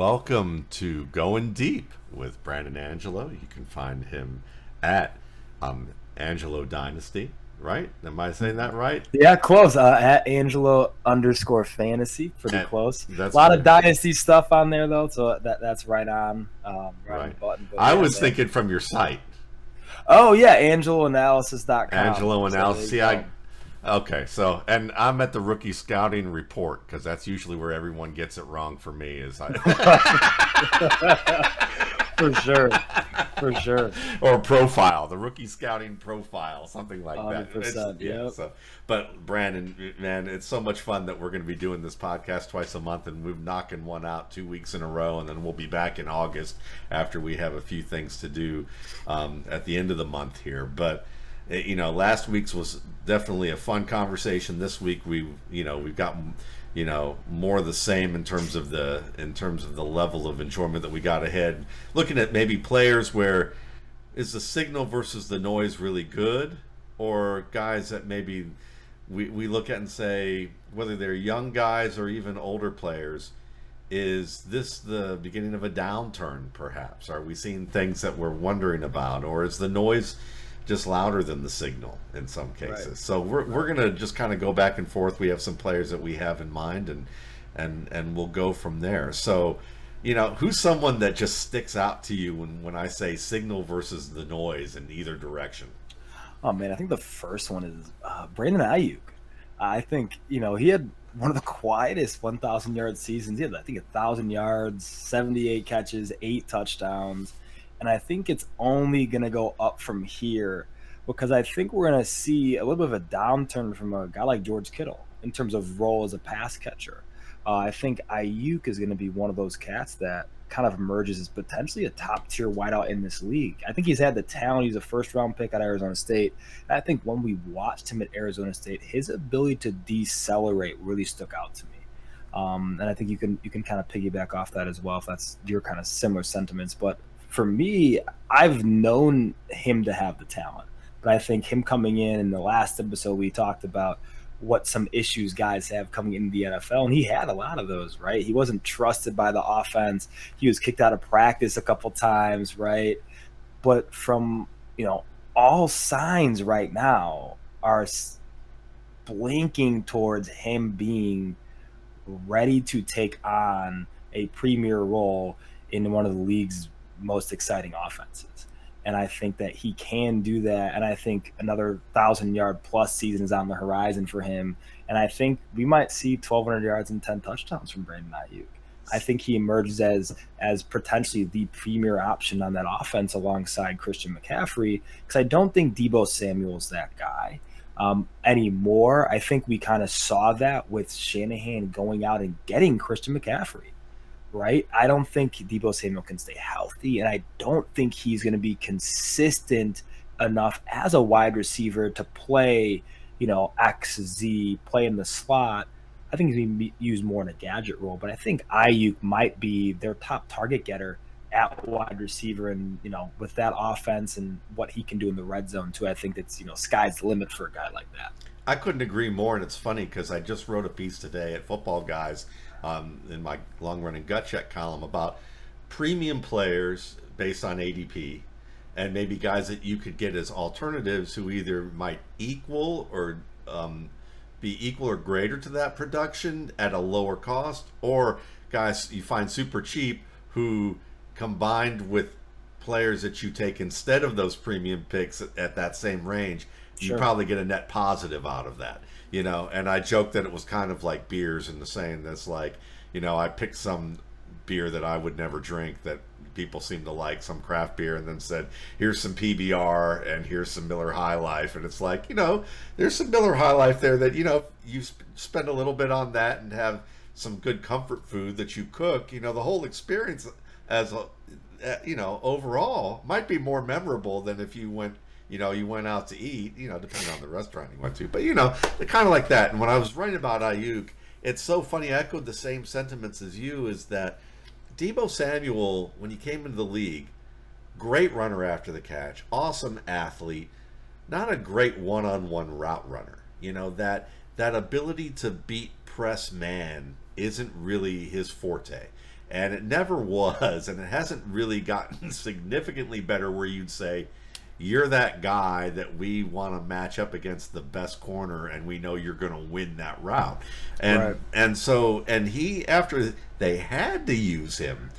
welcome to Going Deep with Brandon Angelo. You can find him at um, Angelo Dynasty, right? Am I saying that right? Yeah, close. Uh, at Angelo underscore fantasy, pretty At- close. that's a lot of dynasty stuff on there though, so that that's right on. Um, right, on Right. the button. But I yeah, was man. thinking from your site, Oh yeah, AngeloAnalysis.com. Angelo So Analysis. there See, I. go. Okay, so and I'm at the rookie scouting report because that's usually where everyone gets it wrong for me. Is I for sure, for sure. or profile, the rookie scouting profile, something like that. 100%, It's- yeah, yep. so, but Brandon, man, it's so much fun that we're going to be doing this podcast twice a month, and we're knocking one out two weeks in a row, and then we'll be back in August after we have a few things to do um, at the end of the month here. But you know, last week's was definitely a fun conversation. This week we, you know, we've got you know more of the same in terms of the in terms of the level of enjoyment that we got ahead. Looking at maybe players where is the signal versus the noise really good, or guys that maybe we we look at and say whether they're young guys or even older players. Is this the beginning of a downturn, perhaps? Are we seeing things that we're wondering about? Or is the noise just louder than the signal in some cases? Right. So we're, we're going to just kind of go back and forth. We have some players that we have in mind, and, and, and we'll go from there. So, you know, who's someone that just sticks out to you when, when I say signal versus the noise in either direction? Oh man, I think the first one is uh, Brandon Aiyuk. I think you know he had one of the quietest 1,000 yard seasons. He had I think a thousand yards, 78 catches, eight touchdowns, and I think it's only going to go up from here because I think we're going to see a little bit of a downturn from a guy like George Kittle in terms of role as a pass catcher. Uh, I think Aiyuk is going to be one of those cats that kind of emerges as potentially a top tier wideout in this league. I think he's had the talent. He's a first round pick at Arizona State. And I think when we watched him at Arizona State, his ability to decelerate really stuck out to me. Um, and I think you can you can kind of piggyback off that as well if that's your kind of similar sentiments. But for me, I've known him to have the talent, but I think him coming in in the last episode we talked about what some issues guys have coming into the NFL, and he had a lot of those. Right, he wasn't trusted by the offense. He was kicked out of practice a couple times. Right, but from you know all signs right now are blinking towards him being ready to take on a premier role in one of the league's most exciting offenses. And I think that he can do that. And I think another thousand yard plus season is on the horizon for him. And I think we might see 1,200 yards and 10 touchdowns from Brandon Aiyuk. I think he emerges as as potentially the premier option on that offense alongside Christian McCaffrey because I don't think Deebo Samuel's that guy um, anymore. I think we kind of saw that with Shanahan going out and getting Christian McCaffrey, right? I don't think Deebo Samuel can stay healthy, and I don't think he's going to be consistent enough as a wide receiver to play, you know, X, Z, play in the slot. I think he's going to be used more in a gadget role, but I think Aiyuk might be their top target getter at wide receiver and you know with that offense and what he can do in the red zone too i think it's you know sky's the limit for a guy like that I couldn't agree more, and it's funny because I just wrote a piece today at Footballguys um, in my long running gut check column about premium players based on ADP and maybe guys that you could get as alternatives who either might equal or um, be equal or greater to that production at a lower cost, or guys you find super cheap who combined with players that you take instead of those premium picks at, at that same range, you probably get a net positive out of that. You know, and I joked that it was kind of like beers in the saying that's like, you know, I picked some beer that I would never drink that people seem to like, some craft beer, and then said, here's some PBR and here's some Miller High Life. And it's like, you know, there's some Miller High Life there that, you know, you sp- spend a little bit on that and have some good comfort food that you cook, you know, the whole experience as a, uh, you know, overall might be more memorable than if you went, you know, you went out to eat, you know, depending on the restaurant you went to. But, you know, kind of like that. And when I was writing about Aiyuk, it's so funny. I echoed the same sentiments as you is that Deebo Samuel, when he came into the league, great runner after the catch, awesome athlete, not a great one-on-one route runner. You know that that ability to beat press man isn't really his forte. and it never was, and it hasn't really gotten significantly better. Where you'd say you're that guy that we want to match up against the best corner, and we know you're going to win that route, and Right. and so and he after they had to use him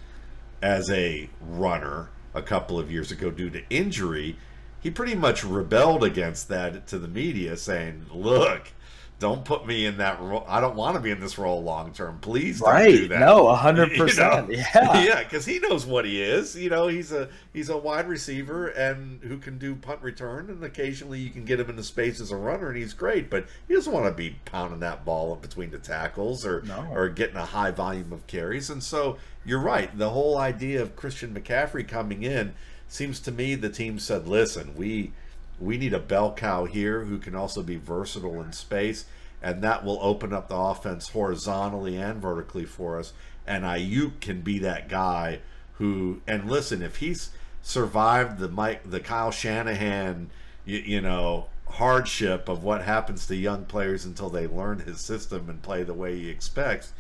as a runner a couple of years ago due to injury, he pretty much rebelled against that to the media, saying, "Look, don't put me in that role. I don't want to be in this role long term. Please don't do Right. that." No, a hundred You know? percent. Yeah. yeah, because he knows what he is. You know, he's a he's a wide receiver and who can do punt return, and occasionally you can get him into space as a runner, and he's great. But he doesn't want to be pounding that ball up between the tackles or No. or getting a high volume of carries. And so you're right. The whole idea of Christian McCaffrey coming in seems to me the team said, "Listen, we we need a bell cow here who can also be versatile in space." And that will open up the offense horizontally and vertically for us. And Aiyuk can be that guy who. And listen, if he's survived the Mike, the Kyle Shanahan, you, you know, hardship of what happens to young players until they learn his system and play the way he expects,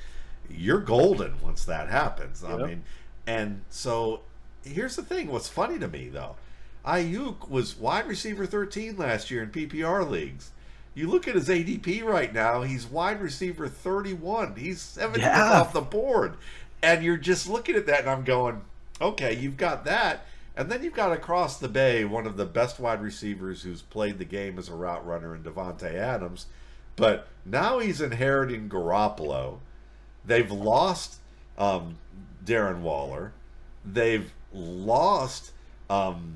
you're golden once that happens. I mean, and so here's the thing: what's funny to me though, Aiyuk was wide receiver 13 last year in PPR leagues. You look at his ADP right now; he's wide receiver 31. He's 70th Yeah. off the board, and you're just looking at that, and I'm going, okay, you've got that. And then you've got across the bay one of the best wide receivers who's played the game as a route runner in Davante Adams. But now he's inheriting Garoppolo. They've lost um, Darren Waller. They've lost. Um,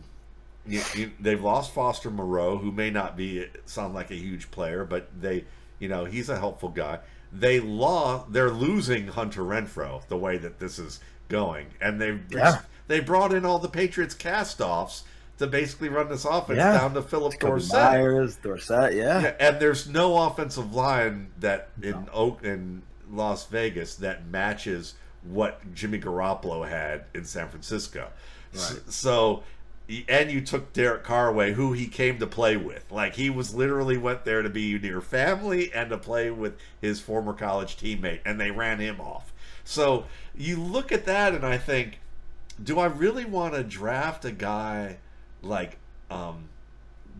you, you, they've lost Foster Moreau, who may not be sound like a huge player, but they, you know, he's a helpful guy. They lost. They're losing Hunter Renfrow the way that this is going, and they've Yeah. they brought in all the Patriots cast-offs to basically run this offense Yeah. down to Philip Kobe Dorsett. Myers, Dorsett, yeah. Yeah, and there's no offensive line that in No. Oak in Las Vegas that matches what Jimmy Garoppolo had in San Francisco. Right. So, and you took Derek Carr away, who he came to play with. Like he was literally went there to be near family and to play with his former college teammate, and they ran him off. So you look at that, and I think, do I really want to draft a guy like um,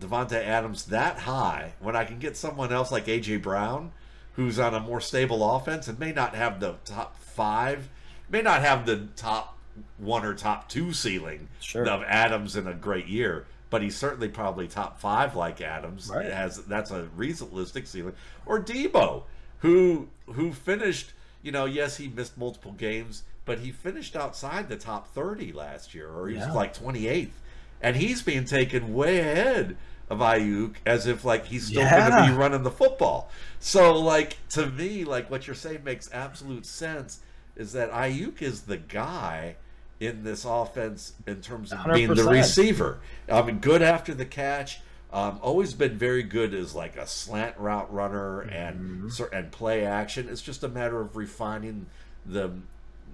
Davante Adams that high when I can get someone else like AJ Brown, who's on a more stable offense and may not have the top five, may not have the top one or top two ceiling Sure. of Adams in a great year, but he's certainly probably top five like Adams. Right. Has that's a realistic ceiling. Or Deebo, who who finished, you know, yes, he missed multiple games, but he finished outside the top thirty last year, or he Yeah. was like twenty eighth and he's being taken way ahead of Aiyuk as if like he's still going to be running the football. So like to me, like what you're saying makes absolute sense. Is that Aiyuk is the guy in this offense in terms of being the receiver? I mean, good after the catch. Um, always been very good as like a slant route runner and cer- and play action. It's just a matter of refining the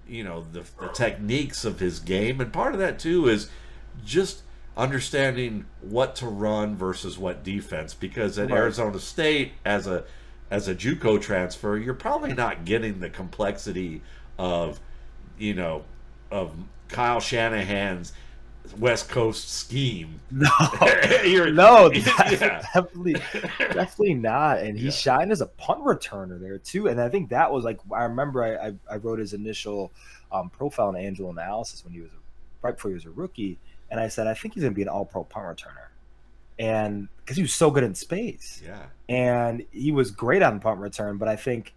you know the, the techniques of his game and part of that too is just understanding what to run versus what defense because at Right. Arizona State as a as a JUCO transfer you're probably not getting the complexity of you know of Kyle Shanahan's West Coast scheme No, no, yeah. definitely, definitely not. And he Yeah. shined as a punt returner there too. And I think that was like I remember I, I, I wrote his initial um, profile and Angelo Analysis when he was a, right before he was a rookie, and I said I think he's going to be an All Pro punt returner, and because he was so good in space, yeah and he was great on punt return. But I think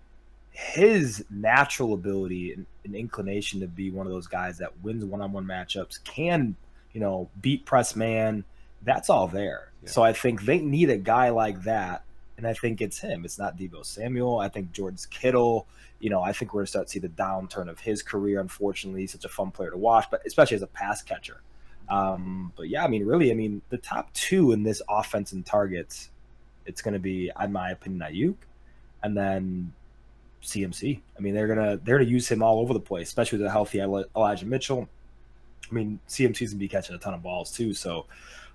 his natural ability and, and inclination to be one of those guys that wins one-on-one matchups can you know beat press man that's all there. Yeah. so i think they need a guy like that and i think it's him. It's not deebo samuel. I think george kittle you know i think we're going to start to see the downturn of his career. Unfortunately he's such a fun player to watch but especially as a pass catcher. Um, but yeah i mean really i mean the top two in this offense and targets it's going to be in my opinion aiyuk and then CMC. I mean, they're gonna they're gonna use him all over the place, especially with a healthy Elijah Mitchell. I mean, CMC's gonna be catching a ton of balls too, so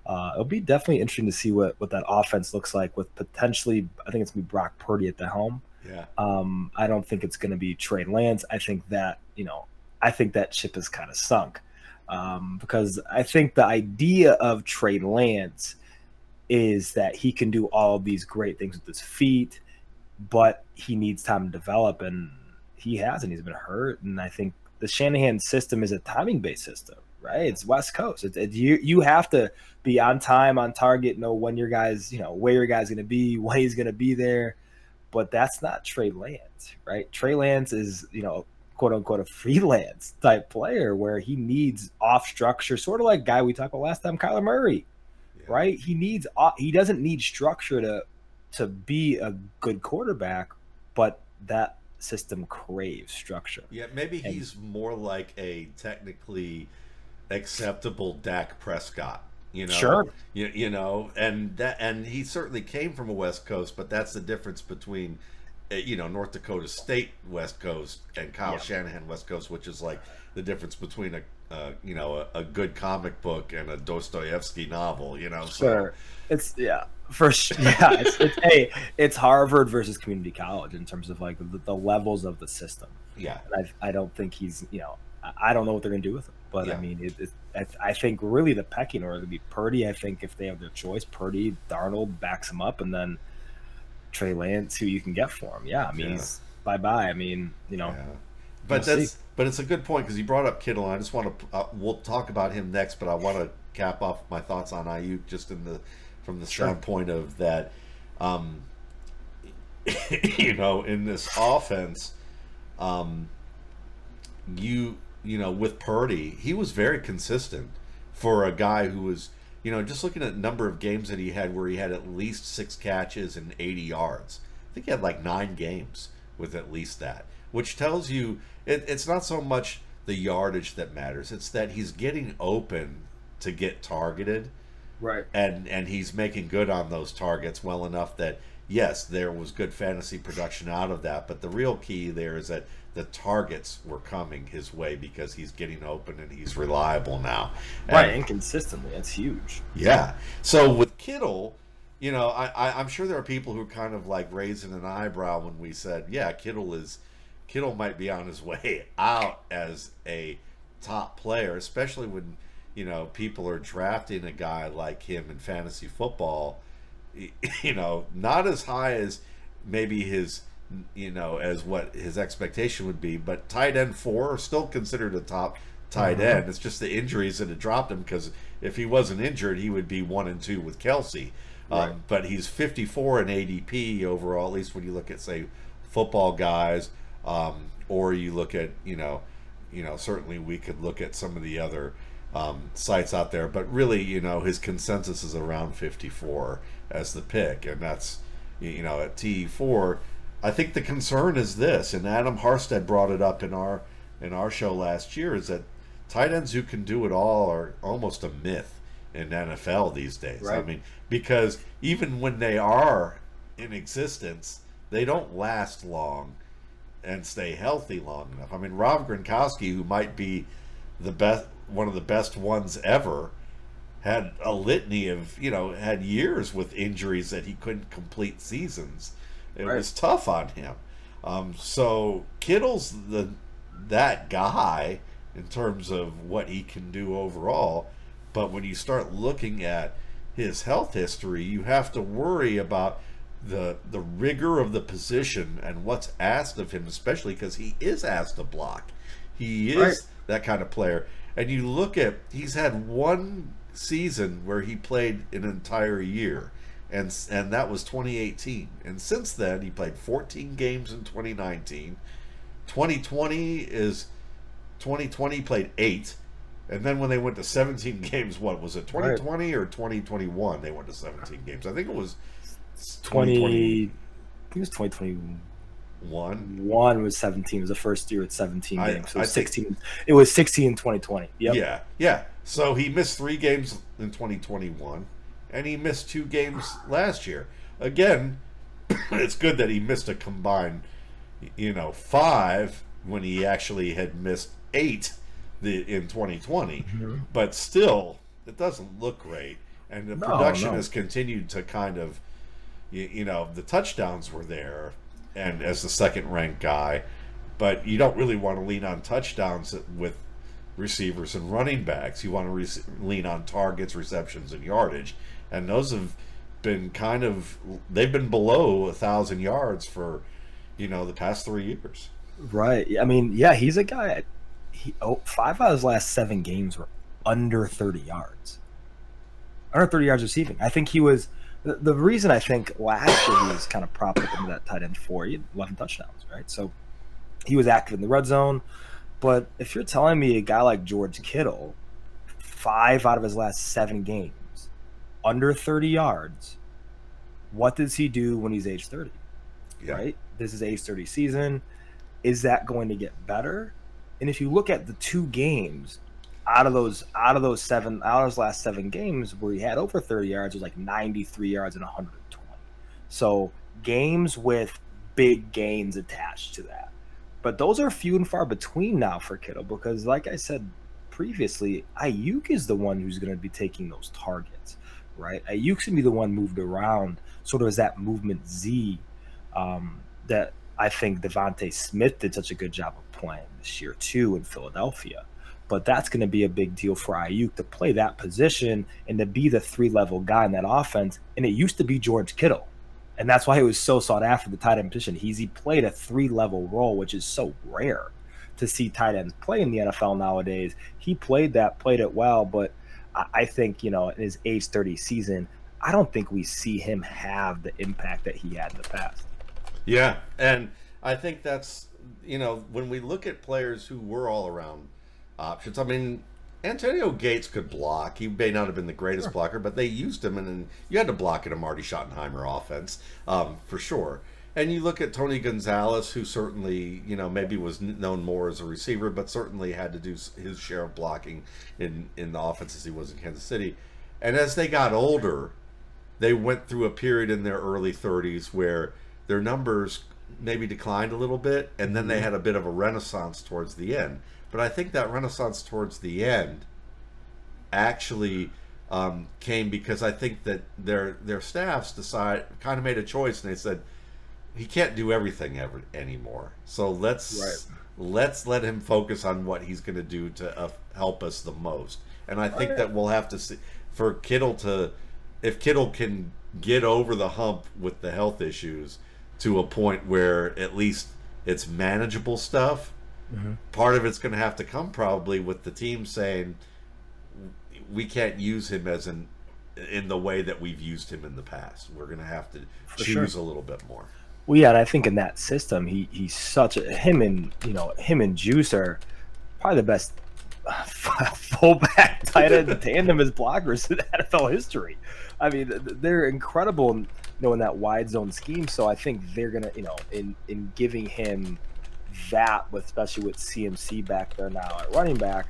uh, it'll be definitely interesting to see what what that offense looks like with potentially. I think it's gonna be Brock Purdy at the helm. yeah Um, I don't think it's gonna be Trey Lance. I think that you know I think that ship is kind of sunk um, because I think the idea of Trey Lance is that he can do all of these great things with his feet, but he needs time to develop, and he hasn't. He's been hurt, and I think the Shanahan system is a timing based system, right? It's West Coast. It, it, you you have to be on time, on target, know when your guys, you know, where your guy's going to be, when he's going to be there. But that's not Trey Lance, right? Trey Lance is, you know, quote unquote a freelance type player where he needs off structure, sort of like guy we talked about last time, Kyler Murray, yeah. right? He needs uh, he doesn't need structure to to be a good quarterback, but that system craves structure. Yeah, maybe and, he's more like a technically acceptable Dak Prescott. You know, sure. You, you know, and that and he certainly came from a West Coast, but that's the difference between uh, you know North Dakota State West Coast and Kyle yeah. Shanahan West Coast, which is like the difference between a uh, you know a, a, good comic book and a Dostoevsky novel. You know, sure. It's yeah, for sure. Yeah, it's, it's hey, it's Harvard versus community college in terms of like the, the levels of the system. Yeah, and I I don't think he's you know I don't know what they're gonna do with him. But yeah. I mean, it, it, I, I, think really the pecking order would be Purdy. I think if they have their choice, Purdy, Darnold backs him up, and then Trey Lance, who you can get for him. Yeah, I mean, yeah. bye bye. I mean, you know. Yeah. But we'll that's see. But it's a good point because you brought up Kittle. And I just want to uh, we'll talk about him next, but I want to cap off my thoughts on Aiyuk just in the from the sure. standpoint of that. Um, you know, in this offense, um, you you know, with Purdy, he was very consistent for a guy who was, you know, just looking at number of games that he had where he had at least six catches and 80 yards. I think he had like nine games with at least that, which tells you it, it's not so much the yardage that matters; it's that he's getting open to get targeted, right? And and he's making good on those targets well enough that yes, there was good fantasy production out of that. But the real key there is that the targets were coming his way because he's getting open and he's reliable now. And, right, and consistently. That's huge. Yeah. So with Kittle, you know, I, I, am sure there are people who are kind of like raising an eyebrow when we said, yeah, Kittle is Kittle might be on his way out as a top player, especially when you know people are drafting a guy like him in fantasy football. You know, not as high as maybe his you know, as what his expectation would be. But tight end four still considered a top tight mm-hmm. end. It's just the injuries that had dropped him because if he wasn't injured, he would be one and two with Kelce. Um, right. Um, but he's 54 in ADP overall, at least when you look at say footballguys, um, or you look at you know, you know certainly we could look at some of the other um, sites out there, but really you know his consensus is around 54 as the pick, and that's you know at T4 I think the concern is this, and Adam Harstad brought it up in our in our show last year, is that tight ends who can do it all are almost a myth in NFL these days. Right. I mean, because even when they are in existence, they don't last long and stay healthy long enough. I mean, Rob Gronkowski, who might be the best, one of the best ones ever, had a litany of you know had years with injuries that he couldn't complete seasons it right. was tough on him. Um, so Kittle's the that guy in terms of what he can do overall. But when you start looking at his health history, you have to worry about the the rigor of the position and what's asked of him, especially because he is asked to block. He is right. that kind of player. And you look at he's had one season where he played an entire year and and that was 2018. And since then, he played 14 games in 2019. 2020 is 2020 played eight, and then when they went to 17 games, what was it? 2020 right. or 2021? They went to 17 games. I think it was 20. I think it was 2021. One was 17. It was the first year at 17 I, games. So it was 16. Think, it was 16 in 2020. Yep. Yeah, yeah. So he missed three games in 2021 and he missed two games last year. Again, it's good that he missed a combined, you know, five when he actually had missed eight the, in 2020. Mm-hmm. But still, it doesn't look great. And the no, production no. has continued to kind of, you, you know, the touchdowns were there, and as the second ranked guy, but you don't really want to lean on touchdowns with receivers and running backs. You want to re- lean on targets, receptions, and yardage, and those have been kind of they've been below a thousand yards for you know the past three years. Right. I mean, yeah, he's a guy. He oh, five out of his last seven games were under thirty yards. Under thirty yards receiving. I think he was the, the reason I think last year he was kind of propped up into that tight end four. He had eleven touchdowns, right? So he was active in the red zone. But if you're telling me a guy like George Kittle, five out of his last seven games, under 30 yards, what does he do when he's age 30? Yeah. Right? This is age 30 season. Is that going to get better? And if you look at the two games out of those out of those seven out of those last seven games where he had over 30 yards, was like 93 yards and 120. So games with big gains attached to that. But those are few and far between now for Kittle because, like I said previously, Aiyuk is the one who's going to be taking those targets, right? Aiyuk's going to be the one moved around, sort of as that movement Z um, that I think DeVonta Smith did such a good job of playing this year too in Philadelphia. But that's going to be a big deal for Aiyuk to play that position and to be the three level guy in that offense. And it used to be George Kittle and that's why he was so sought after the tight end position. He's he played a three level role, which is so rare to see tight ends play in the NFL nowadays. He played that, played it well, but I think you know in his age thirty season, I don't think we see him have the impact that he had in the past. Yeah, and I think that's you know when we look at players who were all around options. I mean, Antonio Gates could block. He may not have been the greatest sure. blocker, but they used him, and, and you had to block in a Marty Schottenheimer offense um, for sure. And you look at Tony Gonzalez, who certainly, you know, maybe was known more as a receiver, but certainly had to do his share of blocking in in the offense as he was in Kansas City. And as they got older, they went through a period in their early 30s where their numbers maybe declined a little bit, and then they mm-hmm. had a bit of a renaissance towards the end. But I think that renaissance towards the end actually um, came because I think that their their staffs decide kind of made a choice and they said he can't do everything ever anymore. So let's right. let's let him focus on what he's going to do to uh, help us the most. And I think right. that we'll have to see for Kittle to if Kittle can get over the hump with the health issues to a point where at least it's manageable stuff Mm-hmm. Part of it's going to have to come probably with the team saying we can't use him as an in the way that we've used him in the past. We're going to have to For choose sure. a little bit more. Well, yeah, and I think in that system, he he's such a him and you know him and Juice are probably the best fullback tight end tandem as blockers in NFL history. I mean, they're incredible, you know, in that wide zone scheme. So I think they're gonna, you know, in in giving him that, with especially with CMC back there now at running back,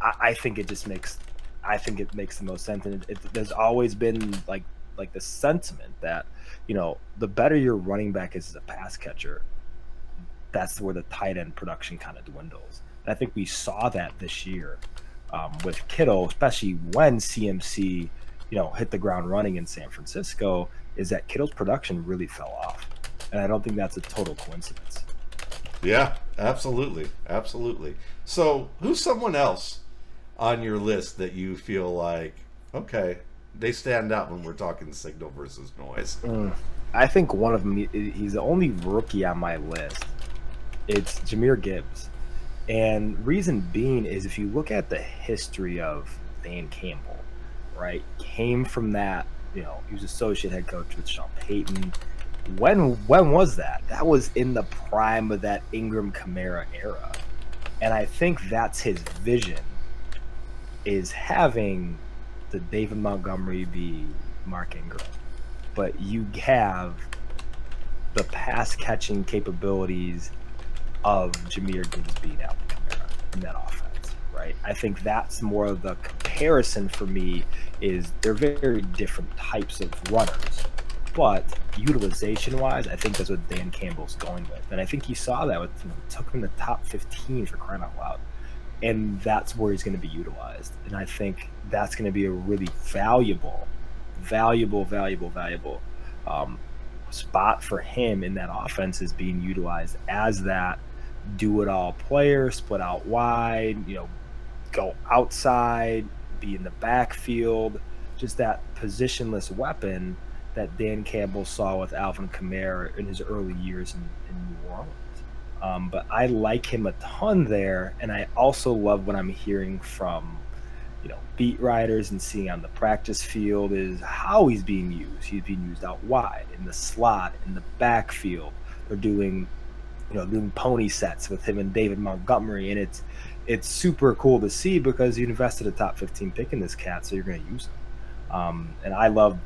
I, I think it just makes I think it makes the most sense. And it, it, there's always been like like the sentiment that you know the better your running back is as a pass catcher, that's where the tight end production kind of dwindles. And I think we saw that this year um, with Kittle, especially when CMC you know hit the ground running in San Francisco. Is that Kittle's production really fell off, and I don't think that's a total coincidence. Yeah, absolutely, absolutely. So, who's someone else on your list that you feel like okay, they stand out when we're talking signal versus noise? Mm, I think one of them. He's the only rookie on my list. It's Jahmyr Gibbs, and reason being is if you look at the history of Dan Campbell, right, came from that. You know, he was associate head coach with Sean Payton when when was that? That was in the prime of that Ingram Kamara era. And I think that's his vision is having the David Montgomery be Mark Ingram. But you have the pass catching capabilities of Jahmyr Gibbs being Alvin Kamara in that offense, right? I think that's more of the comparison for me is they're very different types of runners but utilization wise, I think that's what Dan Campbell's going with. And I think he saw that with you know, took him the top 15 for crying out loud. And that's where he's going to be utilized. And I think that's going to be a really valuable, valuable, valuable, valuable um, spot for him in that offense is being utilized as that do it all player, split out wide, you know, go outside, be in the backfield, just that positionless weapon that Dan Campbell saw with Alvin Kamara in his early years in, in New Orleans. Um, but I like him a ton there, and I also love what I'm hearing from you know beat writers and seeing on the practice field is how he's being used. He's being used out wide in the slot, in the backfield. They're doing you know doing pony sets with him and David Montgomery, and it's it's super cool to see because you invested a top 15 pick in this cat, so you're going to use him. Um, and I love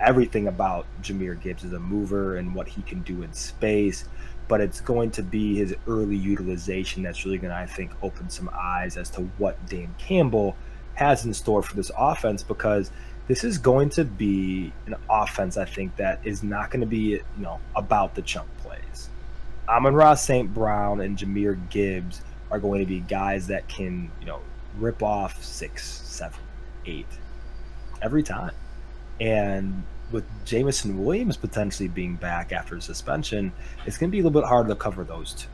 everything about Jahmyr Gibbs as a mover and what he can do in space but it's going to be his early utilization that's really going to, I think, open some eyes as to what Dan Campbell has in store for this offense because this is going to be an offense, I think, that is not going to be, you know, about the chunk plays. Amon-Ra St. Brown and Jahmyr Gibbs are going to be guys that can, you know, rip off six, seven, eight every time. And with Jameson Williams potentially being back after suspension, it's going to be a little bit harder to cover those two.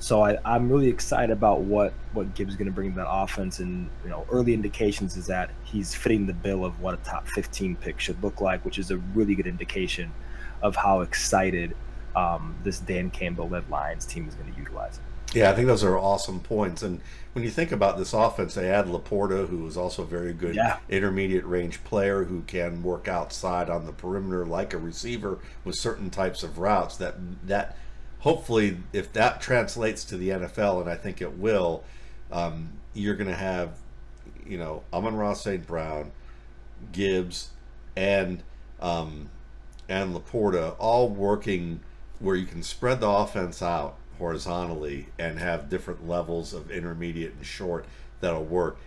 So I, am really excited about what what Gibbs is going to bring to that offense, and you know, early indications is that he's fitting the bill of what a top 15 pick should look like, which is a really good indication of how excited um, this Dan Campbell led Lions team is going to utilize. Yeah, I think those are awesome points. And when you think about this offense, they add Laporta, who is also a very good yeah. intermediate range player who can work outside on the perimeter like a receiver with certain types of routes. That that hopefully, if that translates to the NFL, and I think it will, um, you're going to have, you know, Amon-Ra St. Brown, Gibbs, and um, and Laporta all working where you can spread the offense out horizontally and have different levels of intermediate and short that'll work.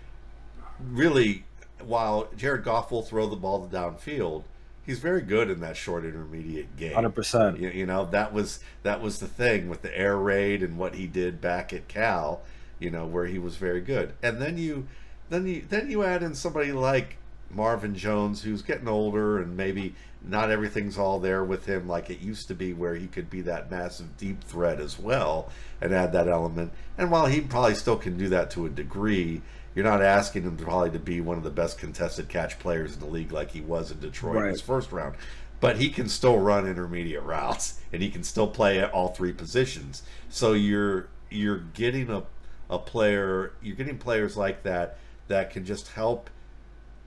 Really, while Jared Goff will throw the ball downfield, he's very good in that short intermediate game. Hundred percent. You know that was that was the thing with the air raid and what he did back at Cal. You know where he was very good, and then you, then you then you add in somebody like Marvin Jones, who's getting older and maybe not everything's all there with him like it used to be, where he could be that massive deep threat as well and add that element. And while he probably still can do that to a degree, you're not asking him to probably to be one of the best contested catch players in the league like he was in Detroit right. in his first round. But he can still run intermediate routes and he can still play at all three positions. So you're you're getting a a player you're getting players like that that can just help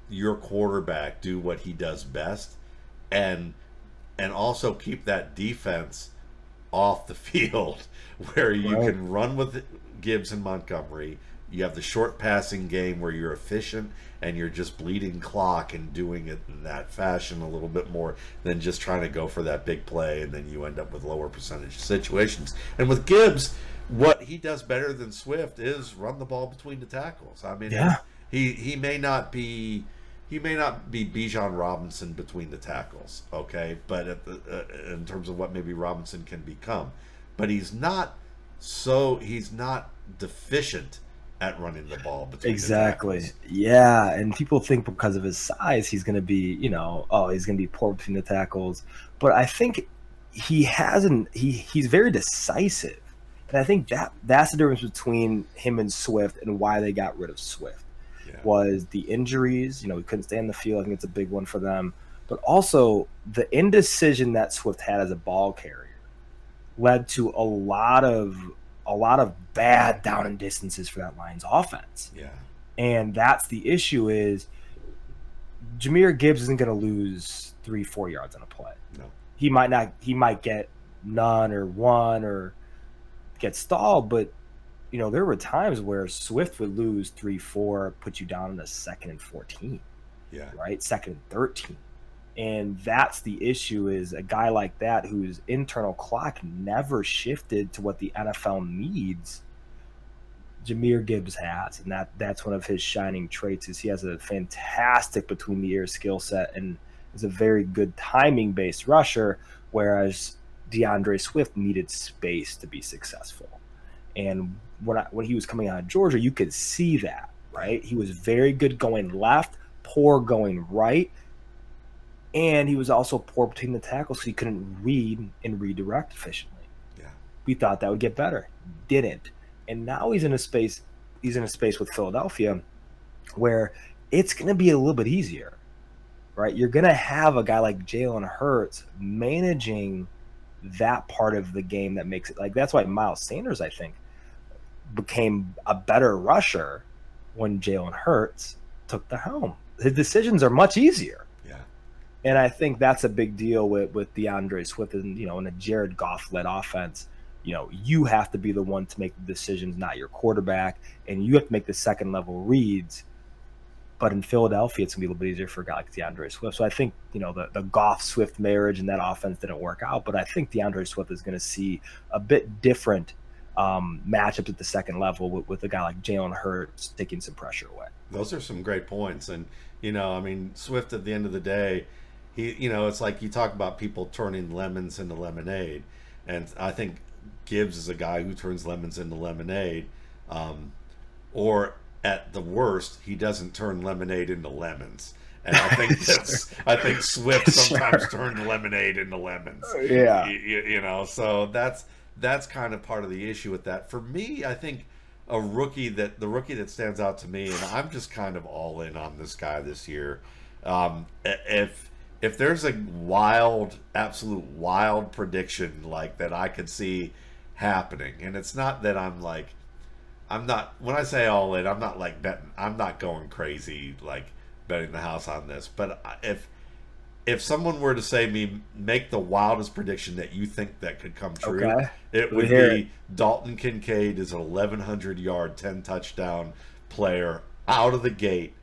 your quarterback do what he does best and and also keep that defense off the field where you right. can run with Gibbs and Montgomery. You have the short passing game where you're efficient and you're just bleeding clock and doing it in that fashion a little bit more than just trying to go for that big play and then you end up with lower percentage situations. And with Gibbs, what he does better than Swift is run the ball between the tackles. I mean, yeah. he he may not be he may not be Bijan Robinson between the tackles, okay, but the, uh, in terms of what maybe Robinson can become, but he's not so he's not deficient at running the ball between exactly. Yeah and people think because of his size he's going to be you know oh he's going to be poor between the tackles. But i think he hasn't he he's very decisive. And i think that that's the difference between him and swift and why they got rid of swift yeah. was the injuries. You know, we couldn't stay in the field. I think it's a big one for them. But also the indecision that Swift had as a ball carrier led to a lot of a lot of bad down and distances for that Lions offense. Yeah. And that's the issue is Jahmyr Gibbs isn't going to lose three, four yards on a play. No. He might not. He might get none or one or get stalled, but you know, there were times where Swift would lose three, four, put you down in a second and 14. Yeah. Right. Second and 13. And that's the issue is a guy like that whose internal clock never shifted to what the NFL needs. Jahmyr Gibbs has, and that that's one of his shining traits is he has a fantastic between the ears skill set and is a very good timing based rusher, whereas D'Andre Swift needed space to be successful. And when I, when he was coming out of Georgia, you could see that, right? He was very good going left, poor going right, and he was also poor between the tackles, so he couldn't read and redirect efficiently. Yeah, we thought that would get better. Didn't. And now he's in a space he's in a space with Philadelphia where it's going to be a little bit easier, right? You're going to have a guy like Jalen Hurts managing that part of the game that makes it like that's why Miles Sanders, I think, became a better rusher when Jalen Hurts took the helm. His decisions are much easier. Yeah. And I think that's a big deal with with D'Andre Swift and you know in a Jared Goff led offense. You know, you have to be the one to make the decisions, not your quarterback, and you have to make the second level reads. But in Philadelphia, it's gonna be a little bit easier for a guy like D'Andre Swift. So I think you know the the Goff Swift marriage and that offense didn't work out. But I think D'Andre Swift is gonna see a bit different um, matchups at the second level with, with a guy like Jalen Hurts taking some pressure away. Those are some great points, and you know, I mean, Swift at the end of the day, he, you know, it's like you talk about people turning lemons into lemonade, and I think Gibbs is a guy who turns lemons into lemonade, um, or at the worst, he doesn't turn lemonade into lemons. And I think that's, I think Swift sometimes sure. turned lemonade into lemons. Yeah, you, you know, so that's that's kind of part of the issue with that. For me, I think a rookie that the rookie that stands out to me, and I'm just kind of all in on this guy this year. Um, if if there's a wild, absolute wild prediction like that, I could see happening, and it's not that I'm like, I'm not when I say all in, I'm not like betting, I'm not going crazy like betting the house on this, but if if someone were to say me make the wildest prediction that you think that could come true, okay. it would be it. Dalton Kincaid is an 1100 yard, 10 touchdown player out of the gate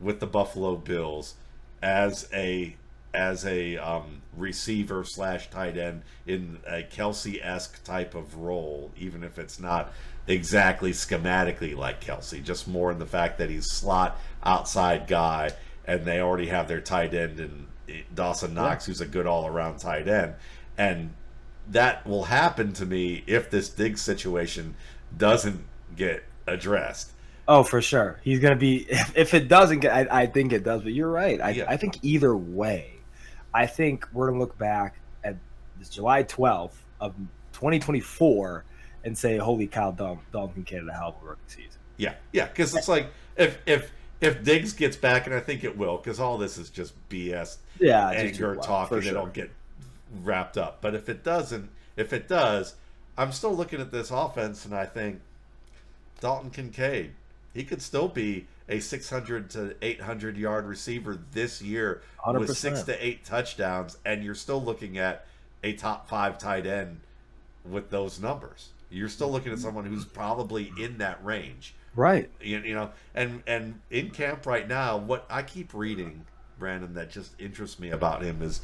with the Buffalo Bills as a as a um, receiver slash tight end in a Kelce esque type of role, even if it's not exactly schematically like Kelce, just more in the fact that he's slot outside guy and they already have their tight end and eh, Dawson Knox, yeah. who's a good all around tight end. And that will happen to me if this Diggs situation doesn't get addressed. Oh, for sure. He's going to be, if, if, it doesn't get, I, I, think it does, but you're right. I, yeah. I think either way, I think we're going to look back at this July 12th of 2024 and say, holy cow, Dalton, Dalton Kincaid had a hell of a rookie season. Yeah. Yeah. Because it's like, if, if, if Diggs gets back, and I think it will, because all this is just BS yeah, anger talking sure. that'll get wrapped up. But if it doesn't, if it does, I'm still looking at this offense and I think Dalton Kincaid, he could still be a 600 to 800 yard receiver this year 100%. with six to eight touchdowns, and you're still looking at a top five tight end with those numbers. You're still looking at someone who's probably in that range. Right. You, you know, and and in camp right now, what I keep reading Brandon that just interests me about him is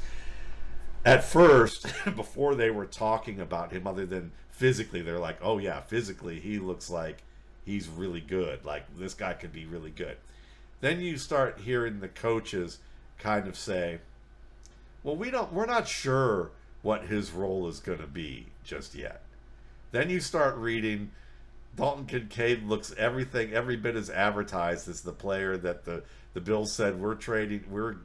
at first, before they were talking about him, other than physically, they're like, oh, yeah, physically, he looks like he's really good. Like, this guy could be really good. Then you start hearing the coaches kind of say, well, we don't, we're not sure what his role is going to be just yet. Then you start reading Dalton Kincaid looks everything every bit as advertised as the player that the the Bills said we're trading, we're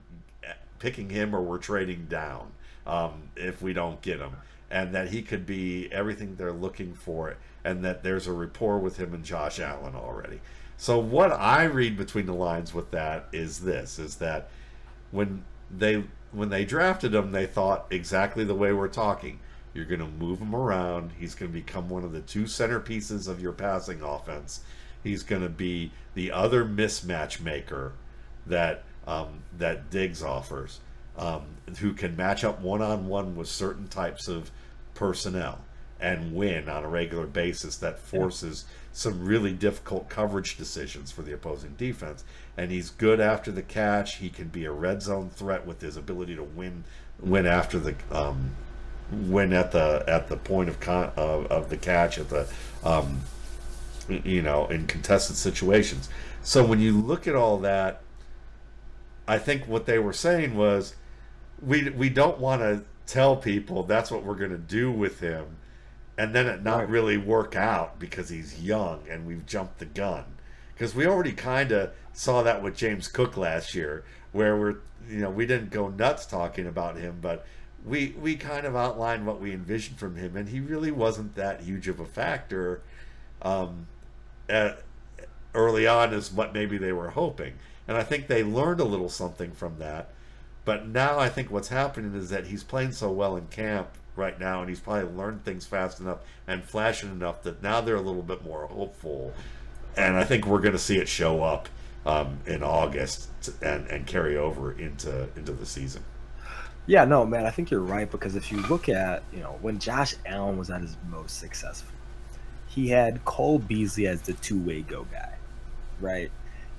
picking him or we're trading down um, if we don't get him, and that he could be everything they're looking for, and that there's a rapport with him and Josh Allen already. So what I read between the lines with that is this: is that when they when they drafted him, they thought exactly the way we're talking. You're going to move him around. He's going to become one of the two centerpieces of your passing offense. He's going to be the other mismatch maker that um, that Diggs offers, um, who can match up one on one with certain types of personnel and win on a regular basis. That forces some really difficult coverage decisions for the opposing defense. And he's good after the catch. He can be a red zone threat with his ability to win win after the um, win at the at the point of con- of, of the catch at the um, you know in contested situations. So when you look at all that I think what they were saying was, we we don't want to tell people that's what we're going to do with him, and then it not right. really work out because he's young and we've jumped the gun. Because we already kind of saw that with James Cook last year, where we're you know we didn't go nuts talking about him, but we we kind of outlined what we envisioned from him, and he really wasn't that huge of a factor um, at, early on as what maybe they were hoping. And I think they learned a little something from that. But now I think what's happening is that he's playing so well in camp right now, and he's probably learned things fast enough and flashing enough that now they're a little bit more hopeful. And I think we're going to see it show up um, in August and, and carry over into into the season. Yeah, no, man, I think you're right because if you look at, you know, when Josh Allen was at his most successful, he had Cole Beasley as the two-way go guy, right?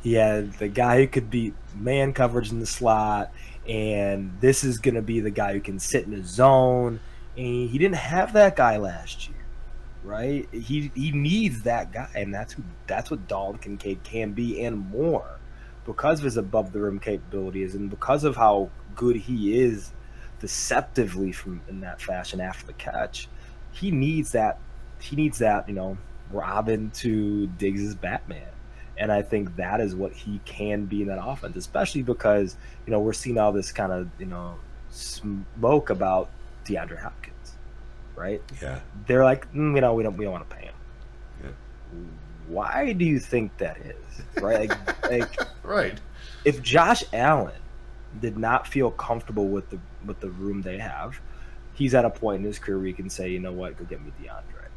He had the guy who could beat man coverage in the slot, and this is going to be the guy who can sit in the zone. And he didn't have that guy last year, right? He he needs that guy, and that's who that's what Dalton Kincaid can be and more because of his above the rim capabilities and because of how good he is deceptively from in that fashion after the catch. He needs that. He needs that. You know, Robin to Diggs's Batman, and I think that is what he can be in that offense, especially because you know we're seeing all this kind of you know smoke about DeAndre Hopkins, right? Yeah, they're like, mm, you know, we don't we don't want to pay him. Yeah. Why do you think that is? Right, like, like right. If Josh Allen did not feel comfortable with the with the room they have, he's at a point in his career where he can say, you know what, go get me DeAndre,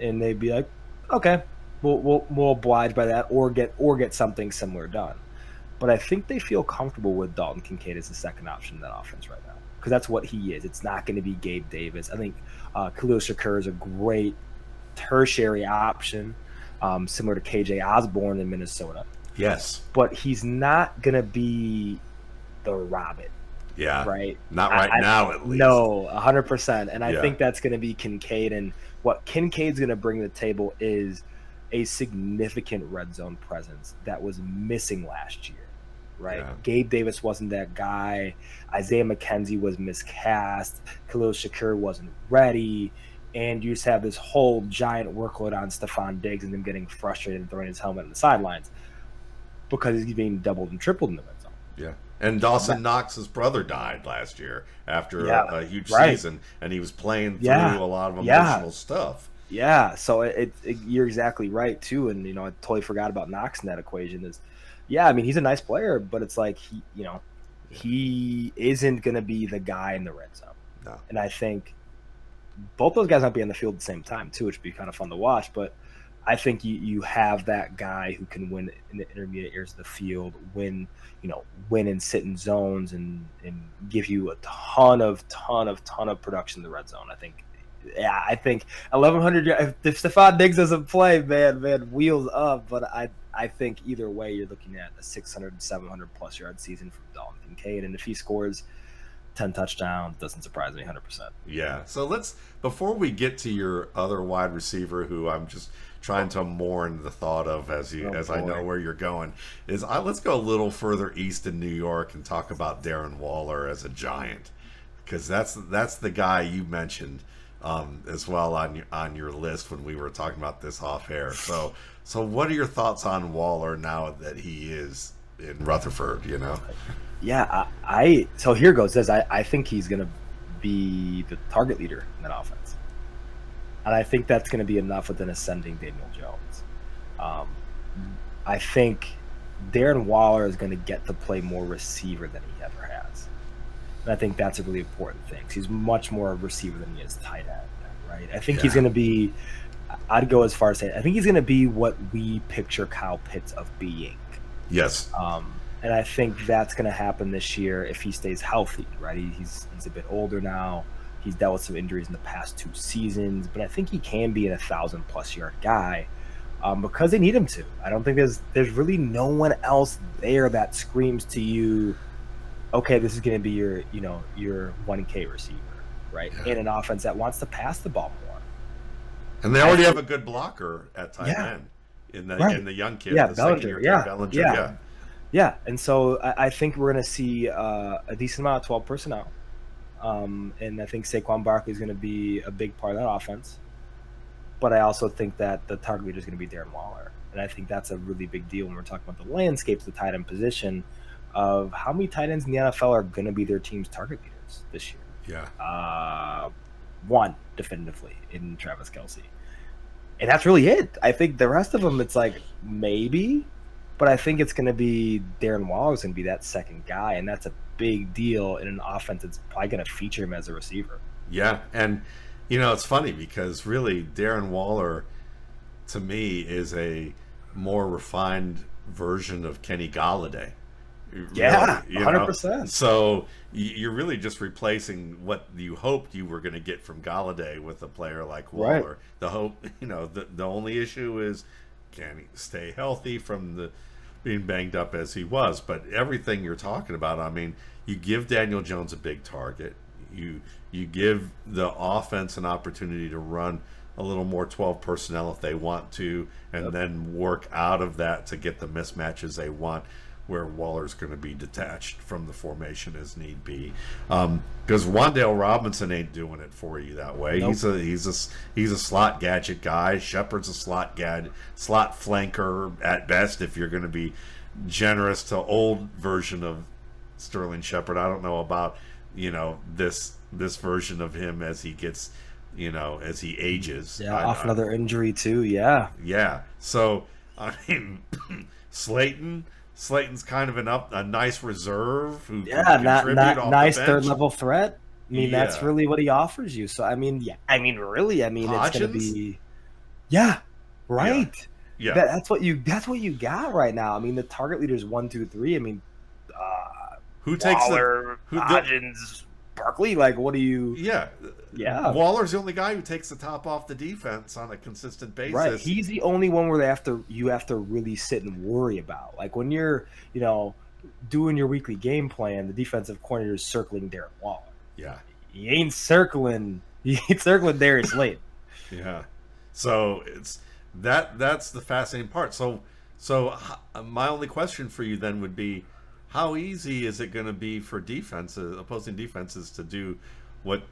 and they'd be like, okay, we'll we'll, we'll oblige by that, or get or get something similar done. But I think they feel comfortable with Dalton Kincaid as the second option in that offense right now because that's what he is. It's not going to be Gabe Davis. I think uh, Khalil Shakir is a great tertiary option, um, similar to KJ Osborn in Minnesota. Yes, but he's not going to be the Robin. Yeah. Right. Not right I, now, at least. No, hundred percent. And I yeah. think that's going to be Kincaid. And what Kincaid's going to bring to the table is a significant red zone presence that was missing last year. Right. Yeah. Gabe Davis wasn't that guy. Isaiah McKenzie was miscast. Khalil Shakir wasn't ready. And you just have this whole giant workload on Stefon Diggs and him getting frustrated and throwing his helmet on the sidelines because he's being doubled and tripled in the red zone. Yeah. And Dawson Knox's brother died last year after yeah, a, a, huge right. season, and he was playing through yeah. a lot of emotional yeah. stuff. Yeah, so it, it, you're exactly right too, and you know I totally forgot about Knox in that equation. Is yeah, I mean he's a nice player, but it's like he, you know, he isn't going to be the guy in the red zone. No. And I think both those guys might be on the field at the same time too, which would be kind of fun to watch. But I think you, you have that guy who can win in the intermediate areas of the field, win, you know, win and sit in zones and, and give you a ton of, ton of, ton of production in the red zone. I think, yeah, I think 1,100, if Stefon Diggs doesn't play, man, man, wheels up. But I, I think either way, you're looking at a 600, 700 plus yard season from Dalton Kincaid. And if he scores, 10 touchdowns doesn't surprise me 100% yeah so let's before we get to your other wide receiver who i'm just trying to mourn the thought of as you oh, as boy. I know where you're going is I, let's go a little further east in New York and talk about Darren Waller as a giant because that's that's the guy you mentioned um, as well on your, on your list when we were talking about this off air. So so what are your thoughts on Waller now that he is in Rutherford? You know. Yeah, I, I so here goes. Says I I think he's gonna be the target leader in that offense and I think that's going to be enough with an ascending Daniel Jones. Um, I think Darren Waller is going to get to play more receiver than he ever has, and I think that's a really important thing. He's much more a receiver than he is tight end, right? I think yeah. he's going to be. I'd go as far as saying I think he's going to be what we picture Kyle Pitts of being. Yes. Um, and I think that's going to happen this year if he stays healthy, right? He's he's a bit older now. He's dealt with some injuries in the past two seasons, but I think he can be an a thousand plus yard guy um, because they need him to. I don't think there's there's really no one else there that screams to you, okay, this is going to be your you know your one K receiver, right? Yeah. In an offense that wants to pass the ball more. And they already have a good blocker at tight yeah. end in the right. in the young kid, yeah, the Bellinger, yeah. Bellinger, yeah. yeah. Yeah, and so I, I think we're going to see uh, a decent amount of 12 personnel. Um, and I think Saquon Barkley is going to be a big part of that offense. But I also think that the target leader is going to be Darren Waller. And I think that's a really big deal when we're talking about the landscape of the tight end position of how many tight ends in the NFL are going to be their team's target leaders this year. Yeah. Uh, one definitively in Travis Kelce, and that's really it. I think the rest of them, it's like maybe, but I think it's going to be Darren Waller's going to be that second guy, and that's a big deal in an offense that's probably going to feature him as a receiver. Yeah, and you know it's funny because really Darren Waller, to me, is a more refined version of Kenny Golladay. Yeah, hundred percent. So you're really just replacing what you hoped you were going to get from Galladay with a player like Right. Waller. The hope, you know, the the only issue is can he stay healthy from the being banged up as he was. But everything you're talking about, I mean, you give Daniel Jones a big target. You you give the offense an opportunity to run a little more 12 personnel if they want to, and Yep. then work out of that to get the mismatches they want where Waller's going to be detached from the formation as need be. Um, because Wan'Dale Robinson ain't doing it for you that way. Nope. He's a he's a he's a slot gadget guy. Shepard's a slot gadget, slot flanker at best. If you're going to be generous to old version of Sterling Shepard, I don't know about you know this this version of him as he gets you know as he ages. Yeah, I- off I- another injury too. Yeah, yeah. So I mean, Slayton. Slayton's kind of an up, a nice reserve who yeah, not, not nice third level threat. I mean, that's really what he offers you. So I mean, yeah, I mean, really, I mean, it's gonna be, yeah, right. Yeah, That, that's what you that's what you got right now. I mean, the target leaders one, two, three. I mean, uh, who takes the Waller, who the- Hodgins, Barkley. Like, what do you? yeah? Yeah. Waller's the only guy who takes the top off the defense on a consistent basis. Right. He's the only one where they have to you have to really sit and worry about. Like when you're, you know, doing your weekly game plan, the defensive coordinator is circling Darren Waller. yeah, He ain't circling. He ain't circling Darius Slayton. yeah. So it's that that's the fascinating part. So so my only question for you then would be, how easy is it going to be for defenses, opposing defenses, to do what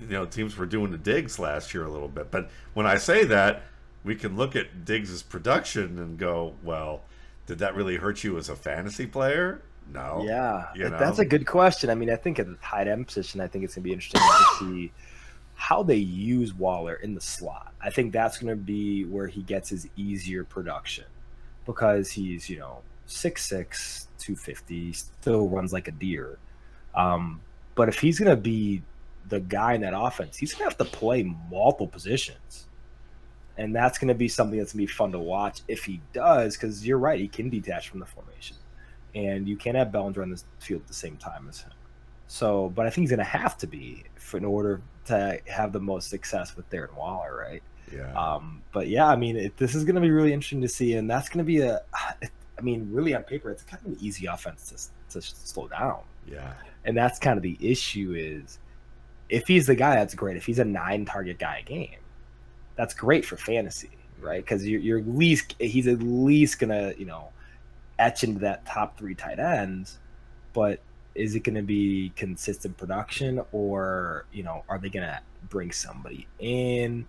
you know teams were doing to Diggs last year a little bit? But when I say that, we can look at Diggs's production and go, well, did that really hurt you as a fantasy player? No. Yeah, you that- that's a good question. I mean, I think at the tight end position, I think it's gonna be interesting to see how they use Waller in the slot. I think that's gonna be where he gets his easier production because he's you know 6'6", 250, still runs like a deer. Um, but if he's gonna be the guy in that offense, he's gonna have to play multiple positions. And that's going to be something that's to be fun to watch if he does, because you're right, he can detach from the formation and you can't have Bellinger on the field at the same time as him. So, but I think he's going to have to be for, in order to have the most success with Darren Waller, right? Yeah. Um, but yeah, I mean, it, this is going to be really interesting to see, and that's going to be a, I mean, really on paper, it's kind of an easy offense to, to slow down, yeah. and that's kind of the issue is if he's the guy, that's great. If he's a nine target guy a game, that's great for fantasy, right? Because you're, you're at least he's at least gonna you know etch into that top three tight ends, but is it to be consistent production or you know are they to bring somebody in?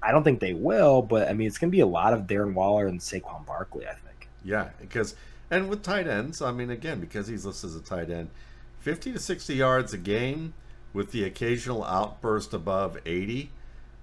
I don't think they will, but I mean it's to be a lot of Darren Waller and Saquon Barkley. I think. Yeah, because and with tight ends, I mean, again, because he's listed as a tight end, fifty to sixty yards a game with the occasional outburst above eighty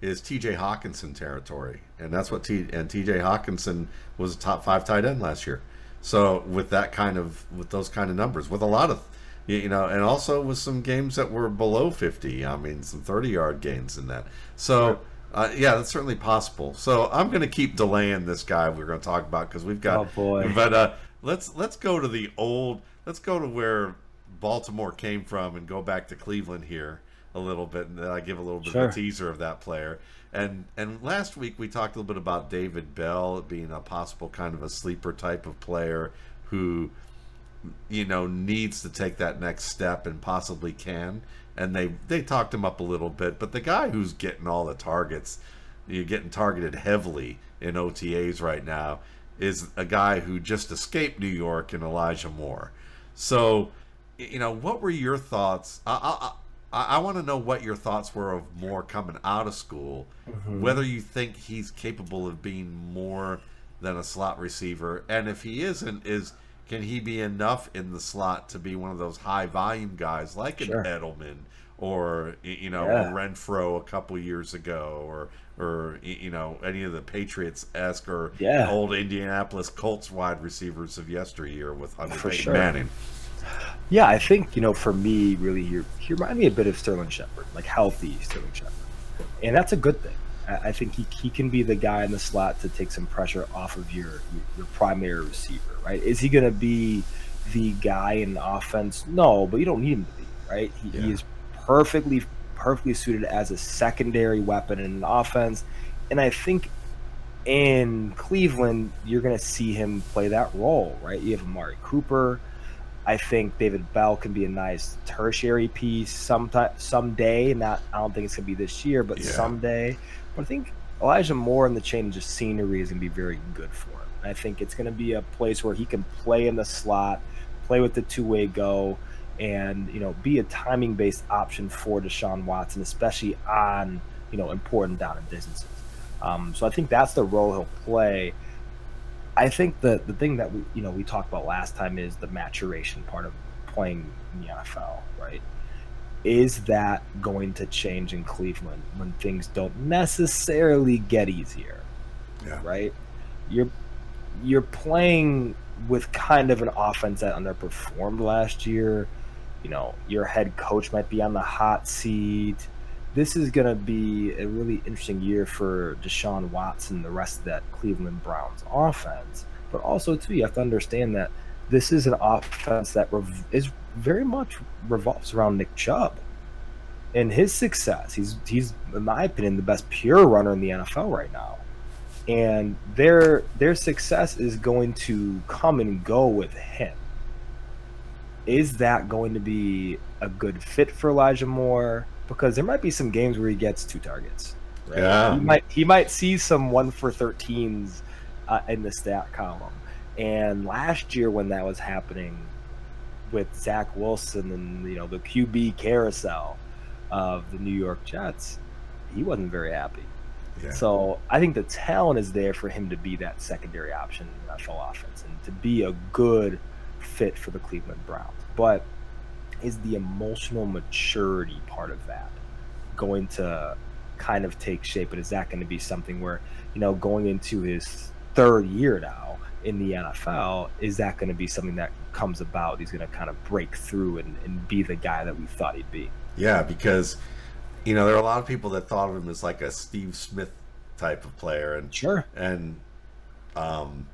is T.J. Hockenson territory, and that's what T and T.J. Hockenson was a top five tight end last year. So with that kind of with those kind of numbers, with a lot of you know, and also with some games that were below fifty, I mean, some thirty yard gains in that. So. Uh, yeah, that's certainly possible. So I'm going to keep delaying this guy we're going to talk about because we've got Oh, boy. but uh, let's let's go to the old. Let's go to where Baltimore came from and go back to Cleveland here a little bit, and then I give a little bit Sure. of a teaser of that player. And and last week we talked a little bit about David Bell being a possible kind of a sleeper type of player who you know needs to take that next step and possibly can and they they talked him up a little bit but the guy who's getting all the targets you're getting targeted heavily in OTAs right now is a guy who just escaped New York and Elijah Moore so you know what were your thoughts I I, I, I want to know what your thoughts were of Moore coming out of school mm-hmm. whether you think he's capable of being more than a slot receiver and if he isn't is can he be enough in the slot to be one of those high volume guys like Sure. an Edelman or you know Yeah. Renfrow a couple years ago, or or you know any of the Patriots esque or Yeah. old Indianapolis Colts wide receivers of yesteryear with Hunter sure. Manning. Yeah, I think you know, for me, really, you you remind me a bit of Sterling Shepard, like healthy Sterling Shepard, and that's a good thing. I, I think he, he can be the guy in the slot to take some pressure off of your your primary receiver, right? Is he going to be the guy in the offense? No, but you don't need him to be, right? He, he is perfectly perfectly suited as a secondary weapon in an offense, and I think in Cleveland, you're going to see him play that role, right? You have Amari Cooper. I think David Bell can be a nice tertiary piece sometime someday. Not I don't think it's gonna be this year, but Yeah. someday. But I think Elijah Moore and the change of scenery is gonna be very good for him. I think it's gonna be a place where he can play in the slot, play with the two way go, and you know be a timing based option for Deshaun Watson, especially on you know important down and distances. Um, so I think that's the role he'll play. I think the the thing that we you know we talked about last time is the maturation part of playing in the NFL, right? Is that going to change in Cleveland when things don't necessarily get easier, Yeah. right? You're you're playing with kind of an offense that underperformed last year. You know, your head coach might be on the hot seat. This is going to be a really interesting year for Deshaun Watson, and the rest of that Cleveland Browns offense. But also, too, you have to understand that this is an offense that rev- is very much revolves around Nick Chubb and his success. He's he's, in my opinion, the best pure runner in the NFL right now and their their success is going to come and go with him. Is that going to be a good fit for Elijah Moore? Because there might be some games where he gets two targets. right? Yeah. he might he might see some one for thirteens uh, in the stat column. And last year when that was happening with Zach Wilson and you know the QB carousel of the New York Jets, he wasn't very happy. Yeah. So I think the talent is there for him to be that secondary option in the NFL offense and to be a good fit for the Cleveland Browns. But is the emotional maturity part of that going to kind of take shape? And is that going to be something where, you know, going into his third year now in the NFL, is that going to be something that comes about? He's going to kind of break through and, and be the guy that we thought he'd be. Yeah, because you know there are a lot of people that thought of him as like a Steve Smith type of player, and Sure. and um,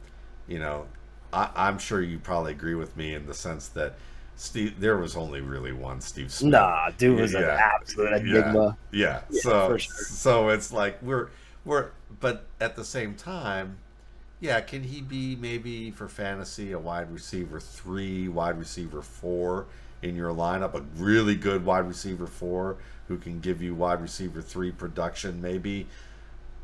you know, I, I'm sure you probably agree with me in the sense that Steve, there was only really one Steve Smith. Nah, dude was an Yeah. absolute enigma. Yeah, Yeah, so sure. so it's like we're we're but at the same time, yeah, can he be maybe for fantasy a wide receiver three, wide receiver four in your lineup, a really good wide receiver four who can give you wide receiver three production maybe.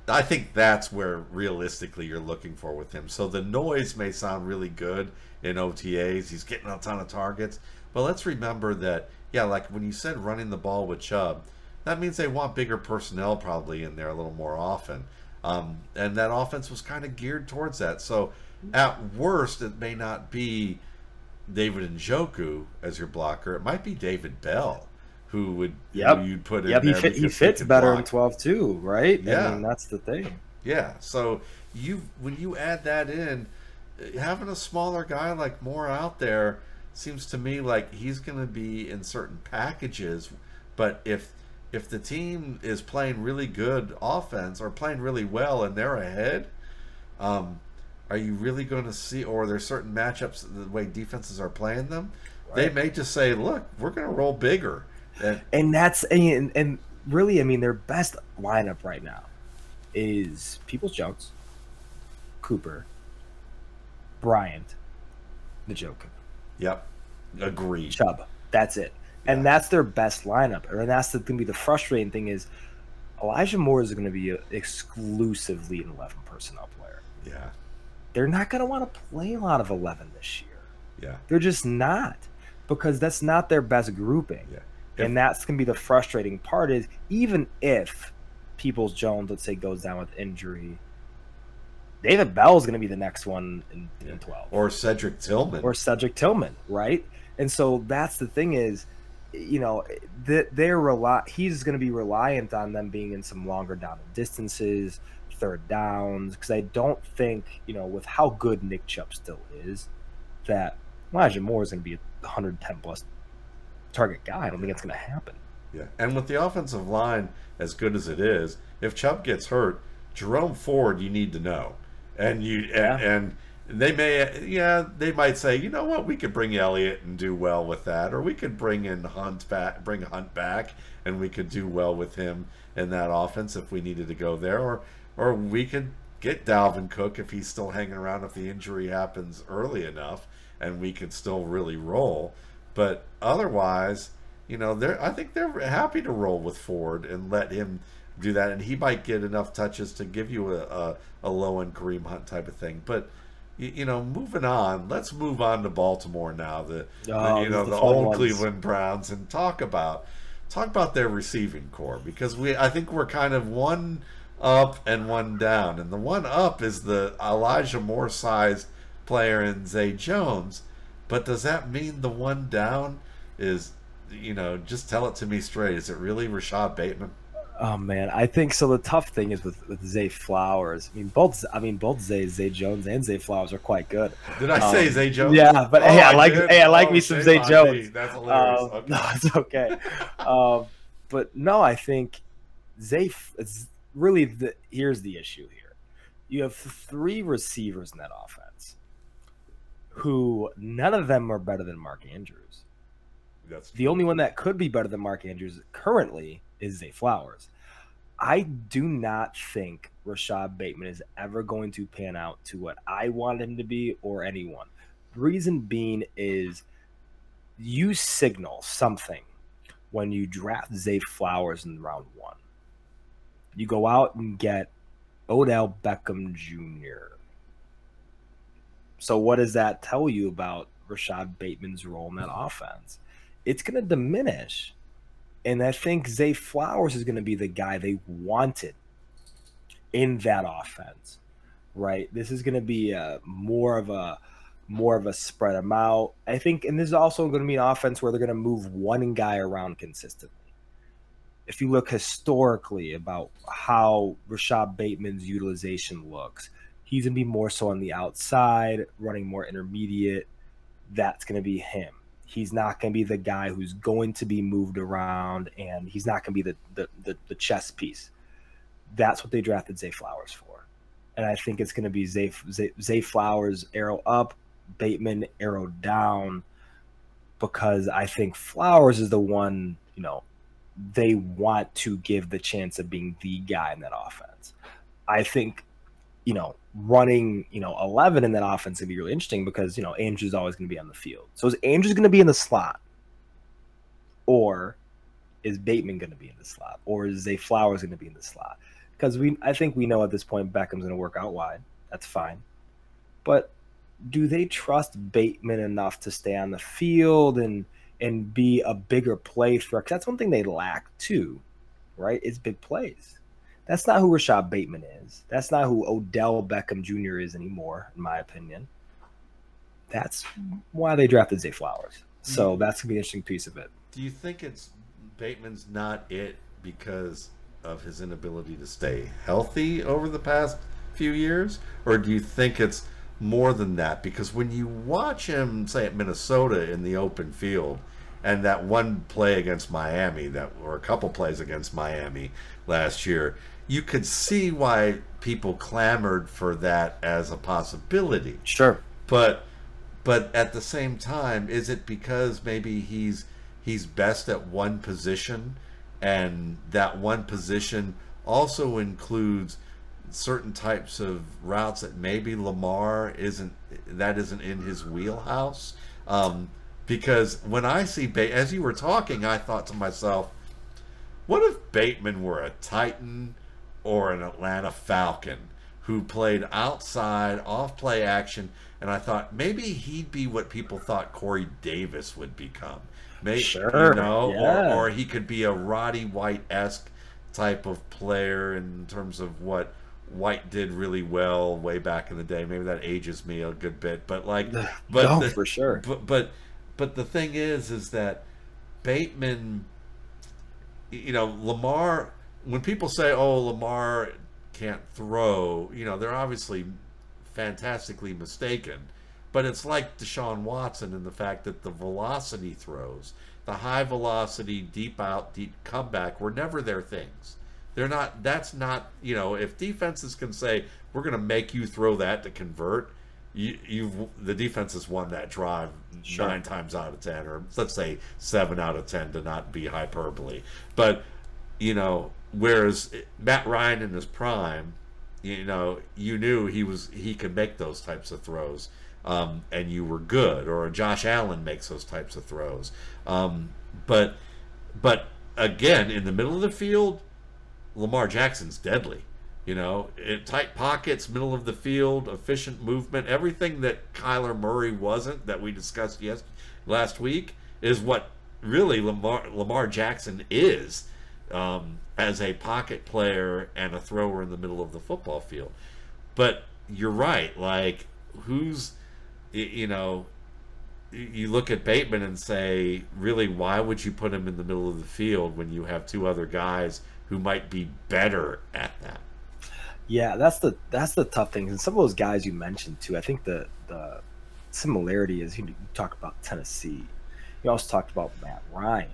I think that's where realistically you're looking for with him. So the noise may sound really good in OTAs. He's getting a ton of targets. But let's remember that, yeah, like when you said running the ball with Chubb, that means they want bigger personnel probably in there a little more often. Um, and that offense was kind of geared towards that. So at worst, it may not be David Njoku as your blocker. It might be David Bell who would Yep. who you'd put in Yep, he there fit, he fits better block. in twelve too, right? Yeah. I mean, that's the thing. Yeah. So you when you add that in, having a smaller guy like Moore out there seems to me like he's going to be in certain packages, but if if the team is playing really good offense or playing really well and they're ahead, um, are you really going to see? Or are there certain matchups the way defenses are playing them? They may just say, "Look, we're going to roll bigger." And And that's and, and really, I mean, their best lineup right now is Peoples Jones, Cooper, Bryant, Njoku, yep, agreed. Chubb. That's it. And that's their best lineup. And that's the going to be the frustrating thing is Elijah Moore is going to be exclusively an eleven personnel player. Yeah, They're not going to want to play a lot of eleven this year. yeah, They're just not because that's not their best grouping. yeah. and that's going to be the frustrating part is even if Peoples Jones, let's say, goes down with injury, David Bell is going to be the next one in, in 12 Or Cedric Tillman. or Cedric Tillman, right? And so that's the thing is you know, that they're rely. He's going to be reliant on them being in some longer down distances, third downs, because I don't think you know with how good Nick Chubb still is, that Elijah Moore is going to be a 110 plus target guy. I don't think it's going to happen. Yeah, and with the offensive line as good as it is, if Chubb gets hurt, Jerome Ford, you need to know, and you Yeah. and, and they may, yeah, they might say, you know what, we could bring Elliott and do well with that, or we could bring in Hunt back, bring Hunt back, and we could do well with him in that offense if we needed to go there, or or we could get Dalvin Cook if he's still hanging around if the injury happens early enough, and we could still really roll. But otherwise, you know, they're I think they're happy to roll with Ford and let him do that, and he might get enough touches to give you a, a, a low end Kareem Hunt type of thing. But you, you know, moving on, let's move on to Baltimore now. Oh, the, the- Oh, you know the the, old ones. Cleveland Browns and talk about talk about their receiving corps because we I think we're kind of one up and one down, and the one up is the Elijah Moore sized player in Zay Jones. But does that mean the one down is, you know, just tell it to me straight? Is it really Rashod Bateman? Oh man, I think so. The tough thing is with with Zay Flowers. I mean, both. I mean, both Zay Zay Jones and Zay Flowers are quite good. Did I say Um, Zay Jones? yeah, but hey, I like- did? hey, I like Oh, me some Zay on me. Jones. That's hilarious. Um, okay. No, it's okay. um, but no, I think Zay. It's really the here's the issue here. You have three receivers in that offense, who none of them are better than Mark Andrews. That's The only one that could be better than Mark Andrews currently is Zay Flowers. I do not think Rashod Bateman is ever going to pan out to what I want him to be or anyone. Reason being is you signal something when you draft Zay Flowers in round one. You go out and get Odell Beckham Jr. So what does that tell you about Rashod Bateman's role in that offense? It's going to diminish. And I think Zay Flowers is going to be the guy they wanted in that offense, right? This is going to be a, more of a more of a spread them out. I think, and this is also going to be an offense where they're going to move one guy around consistently. If you look historically about how Rashod Bateman's utilization looks, he's going to be more so on the outside, running more intermediate. That's going to be him. He's not going to be the guy who's going to be moved around, and he's not going to be the, the the the chess piece. That's what they drafted Zay Flowers for, and I think it's going to be Zay, Zay Zay Flowers arrow up, Bateman arrow down, because I think Flowers is the one you know they want to give the chance of being the guy in that offense. I think you know, running, you know, 11 in that offense would be really interesting because, you know, Andrew's always going to be on the field. So is Andrews going to be in the slot? Or is Bateman going to be in the slot? Or is Zay Flowers going to be in the slot? Because we, I think we know at this point Beckham's going to work out wide. That's fine. But do they trust Bateman enough to stay on the field and and be a bigger play threat? 'Cause that's one thing they lack too, right? Is big plays. That's not who Rashod Bateman is. That's not who Odell Beckham Jr. is anymore, in my opinion. That's why they drafted Zay Flowers. So mm-hmm. that's gonna be an interesting piece of it. Do you think it's Bateman's not it because of his inability to stay healthy over the past few years, or do you think it's more than that? Because when you watch him, say at Minnesota in the open field, and that one play against Miami, that or a couple plays against Miami last year, you could see why people clamored for that as a possibility. Sure. but but at the same time is it because maybe he's he's best at one position? And that one position also includes certain types of routes that maybe Lamar isn't that isn't in his wheelhouse. Um, because when I see ba- as you were talking I thought to myself what if Bateman were a Titan or an Atlanta Falcon who played outside, off play action, and I thought maybe he'd be what people thought Corey Davis would become. Maybe, Sure, you know, yeah. or, or he could be a Roddy White esque type of player in terms of what White did really well way back in the day. Maybe that ages me a good bit, but like, but no, the- for sure. but but but the thing is, is that Bateman, you know, Lamar. When people say, "Oh, Lamar can't throw," you know, they're obviously fantastically mistaken. But it's like Deshaun Watson in the fact that the velocity throws, the high velocity, deep out, deep comeback, were never their things. They're not. That's not. You know, if defenses can say we're going to make you throw that to convert, you, you've the defense has won that drive Sure. nine times out of ten, or let's say seven out of ten to not be hyperbole. But you know, whereas Matt Ryan in his prime, you know, you knew he was he could make those types of throws, um, and you were good. Or Josh Allen makes those types of throws, um, but but again, in the middle of the field, Lamar Jackson's deadly. You know, in tight pockets, middle of the field, efficient movement, everything that Kyler Murray wasn't that we discussed yes last week is what really Lamar Lamar Jackson is um, as a pocket player and a thrower in the middle of the football field. But you're right, like who's you know you look at Bateman and say, really, why would you put him in the middle of the field when you have two other guys who might be better at that? Yeah, that's the that's the tough thing. And some of those guys you mentioned too, I think the the similarity is you, talked about Tennessee. You also talked about Matt Ryan.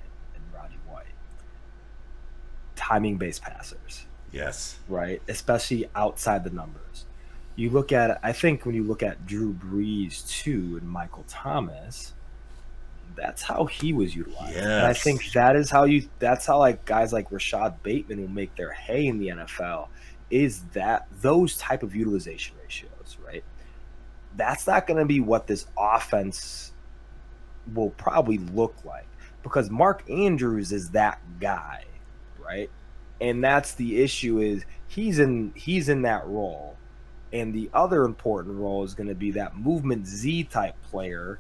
Timing based passers, Yes. right? Especially outside the numbers. You look at I think when you look at Drew Brees too and Michael Thomas, that's how he was utilized. And I think that is how you that's how like guys like Rashod Bateman will make their hay in the NFL is that those type of utilization ratios, right? That's not going to be what this offense will probably look like because Mark Andrews is that guy, right? And that's the issue is he's in he's in that role. And the other important role is going to be that movement Z type player.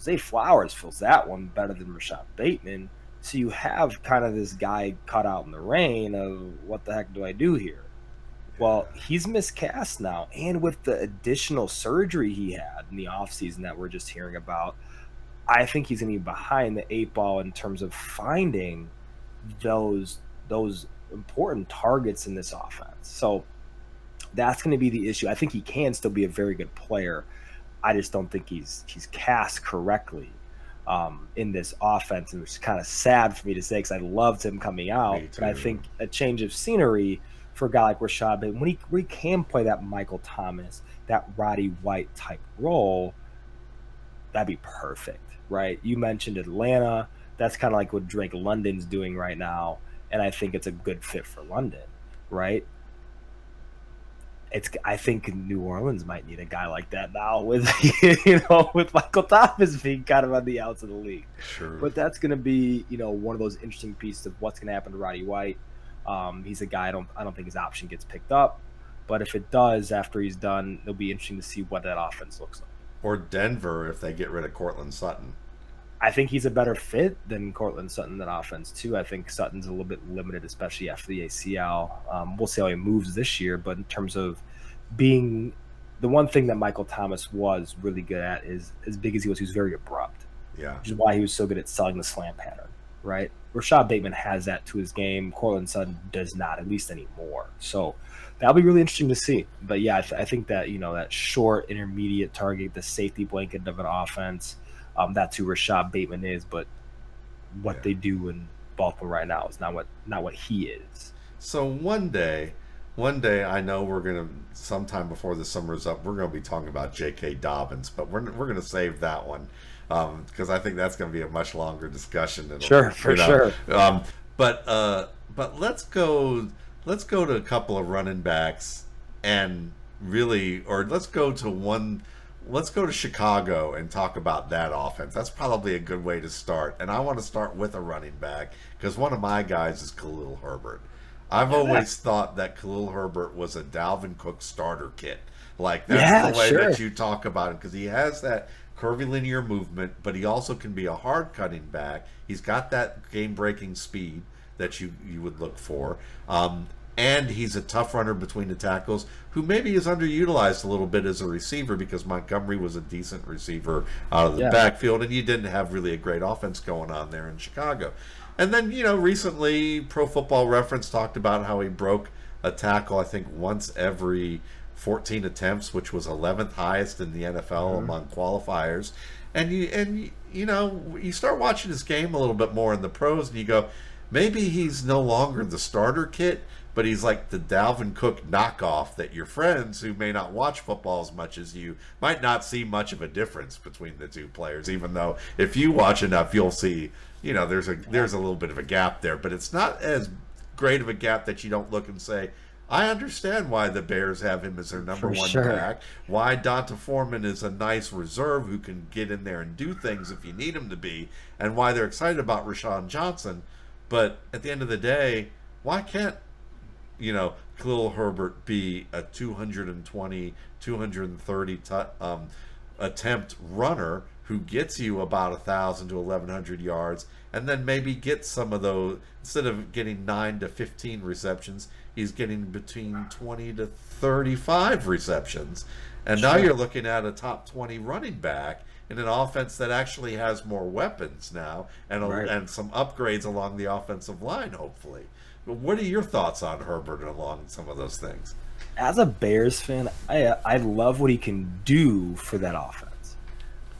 Zay Flowers fills that one better than Rashod Bateman. So you have kind of this guy cut out in the rain of what the heck do I do here? Well, he's miscast now. And with the additional surgery he had in the offseason that we're just hearing about, I think he's going to be behind the eight ball in terms of finding those those important targets in this offense. So that's going to be the issue. I think he can still be a very good player. I just don't think he's he's cast correctly um, in this offense, and it's kind of sad for me to say because I loved him coming out. But I think a change of scenery for a guy like Rashod, but when he, when he can play that Michael Thomas, that Roddy White type role, that'd be perfect, right? You mentioned Atlanta. That's kind of like what Drake London's doing right now, and I think it's a good fit for London, right? It's I think New Orleans might need a guy like that now with you know with Michael Thomas being kind of on the outs of the league. Sure. But that's going to be, you know, one of those interesting pieces of what's going to happen to Roddy White. Um, he's a guy I don't I don't think his option gets picked up, but if it does after he's done, it'll be interesting to see what that offense looks like. or Denver if they get rid of Courtland Sutton. I think he's a better fit than Courtland Sutton in that offense too. I think Sutton's a little bit limited, especially after the ACL. Um, we'll see how he moves this year, but in terms of being the one thing that Michael Thomas was really good at is as big as he was, he was very abrupt. Yeah. which is why he was so good at selling the slant pattern, right? Rashod Bateman has that to his game. Courtland Sutton does not, at least anymore. So that'll be really interesting to see. But yeah, I, th- I think that you know that short intermediate target, the safety blanket of an offense, um, that's who Rashod Bateman is. But what Yeah. they do in Baltimore right now is not what not what he is. So one day, one day, I know we're gonna sometime before the summer's up, we're gonna be talking about J.K. Dobbins, but we're we're gonna save that one because I think that's gonna be a much longer discussion. It'll- Sure, for know. sure. Um, but uh, but let's go let's go to a couple of running backs and really, or let's go to one. Let's go to Chicago and talk about that offense. That's probably a good way to start. And I want to start with a running back because one of my guys is Khalil Herbert. I've always thought that Khalil Herbert was a Dalvin Cook starter kit. Like that's Yeah, the way sure. that you talk about him because he has that curvilinear movement, but he also can be a hard cutting back. He's got that game breaking speed that you you would look for. Um, and he's a tough runner between the tackles who maybe is underutilized a little bit as a receiver because Montgomery was a decent receiver out of the Yeah. backfield and you didn't have really a great offense going on there in Chicago. And then, you know, recently Pro Football Reference talked about how he broke a tackle, I think, once every 14 attempts, which was 11th highest in the NFL mm-hmm. among qualifiers. And you and you know, you start watching his game a little bit more in the pros and you go, maybe he's no longer the starter kit, but he's like the Dalvin Cook knockoff that your friends who may not watch football as much as you might not see much of a difference between the two players even though if you watch enough you'll see you know there's a there's a little bit of a gap there but it's not as great of a gap that you don't look and say I understand why the Bears have him as their number For one sure. back. Why D'Onta Foreman is a nice reserve who can get in there and do things if you need him to be, and why they're excited about Roschon Johnson. But at the end of the day, why can't you know Khalil Herbert be a 220, 230 tu- um, attempt runner who gets you about a thousand to 1100 yards, and then maybe get some of those instead of getting nine to 15 receptions, he's getting between 20 to 35 receptions, and now you're looking at a top 20 running back. In an offense that actually has more weapons now, and a, Right. and some upgrades along the offensive line, hopefully. What are your thoughts on Herbert along some of those things? as a Bears fan, I I love what he can do for that offense.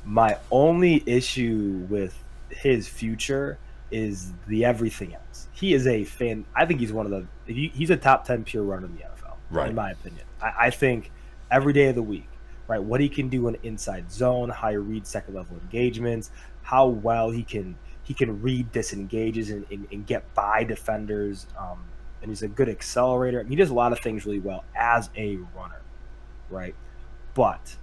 My only issue with his future is the everything else. He is a fan. I think he's one of the. He, he's a top ten pure runner in the NFL, Right. in my opinion. I, I think every day of the week, right? What he can do in inside zone, how he reads second level engagements, how well he can he can read disengages and, and, and get by defenders. Um, and he's a good accelerator. He does a lot of things really well as a runner, right? But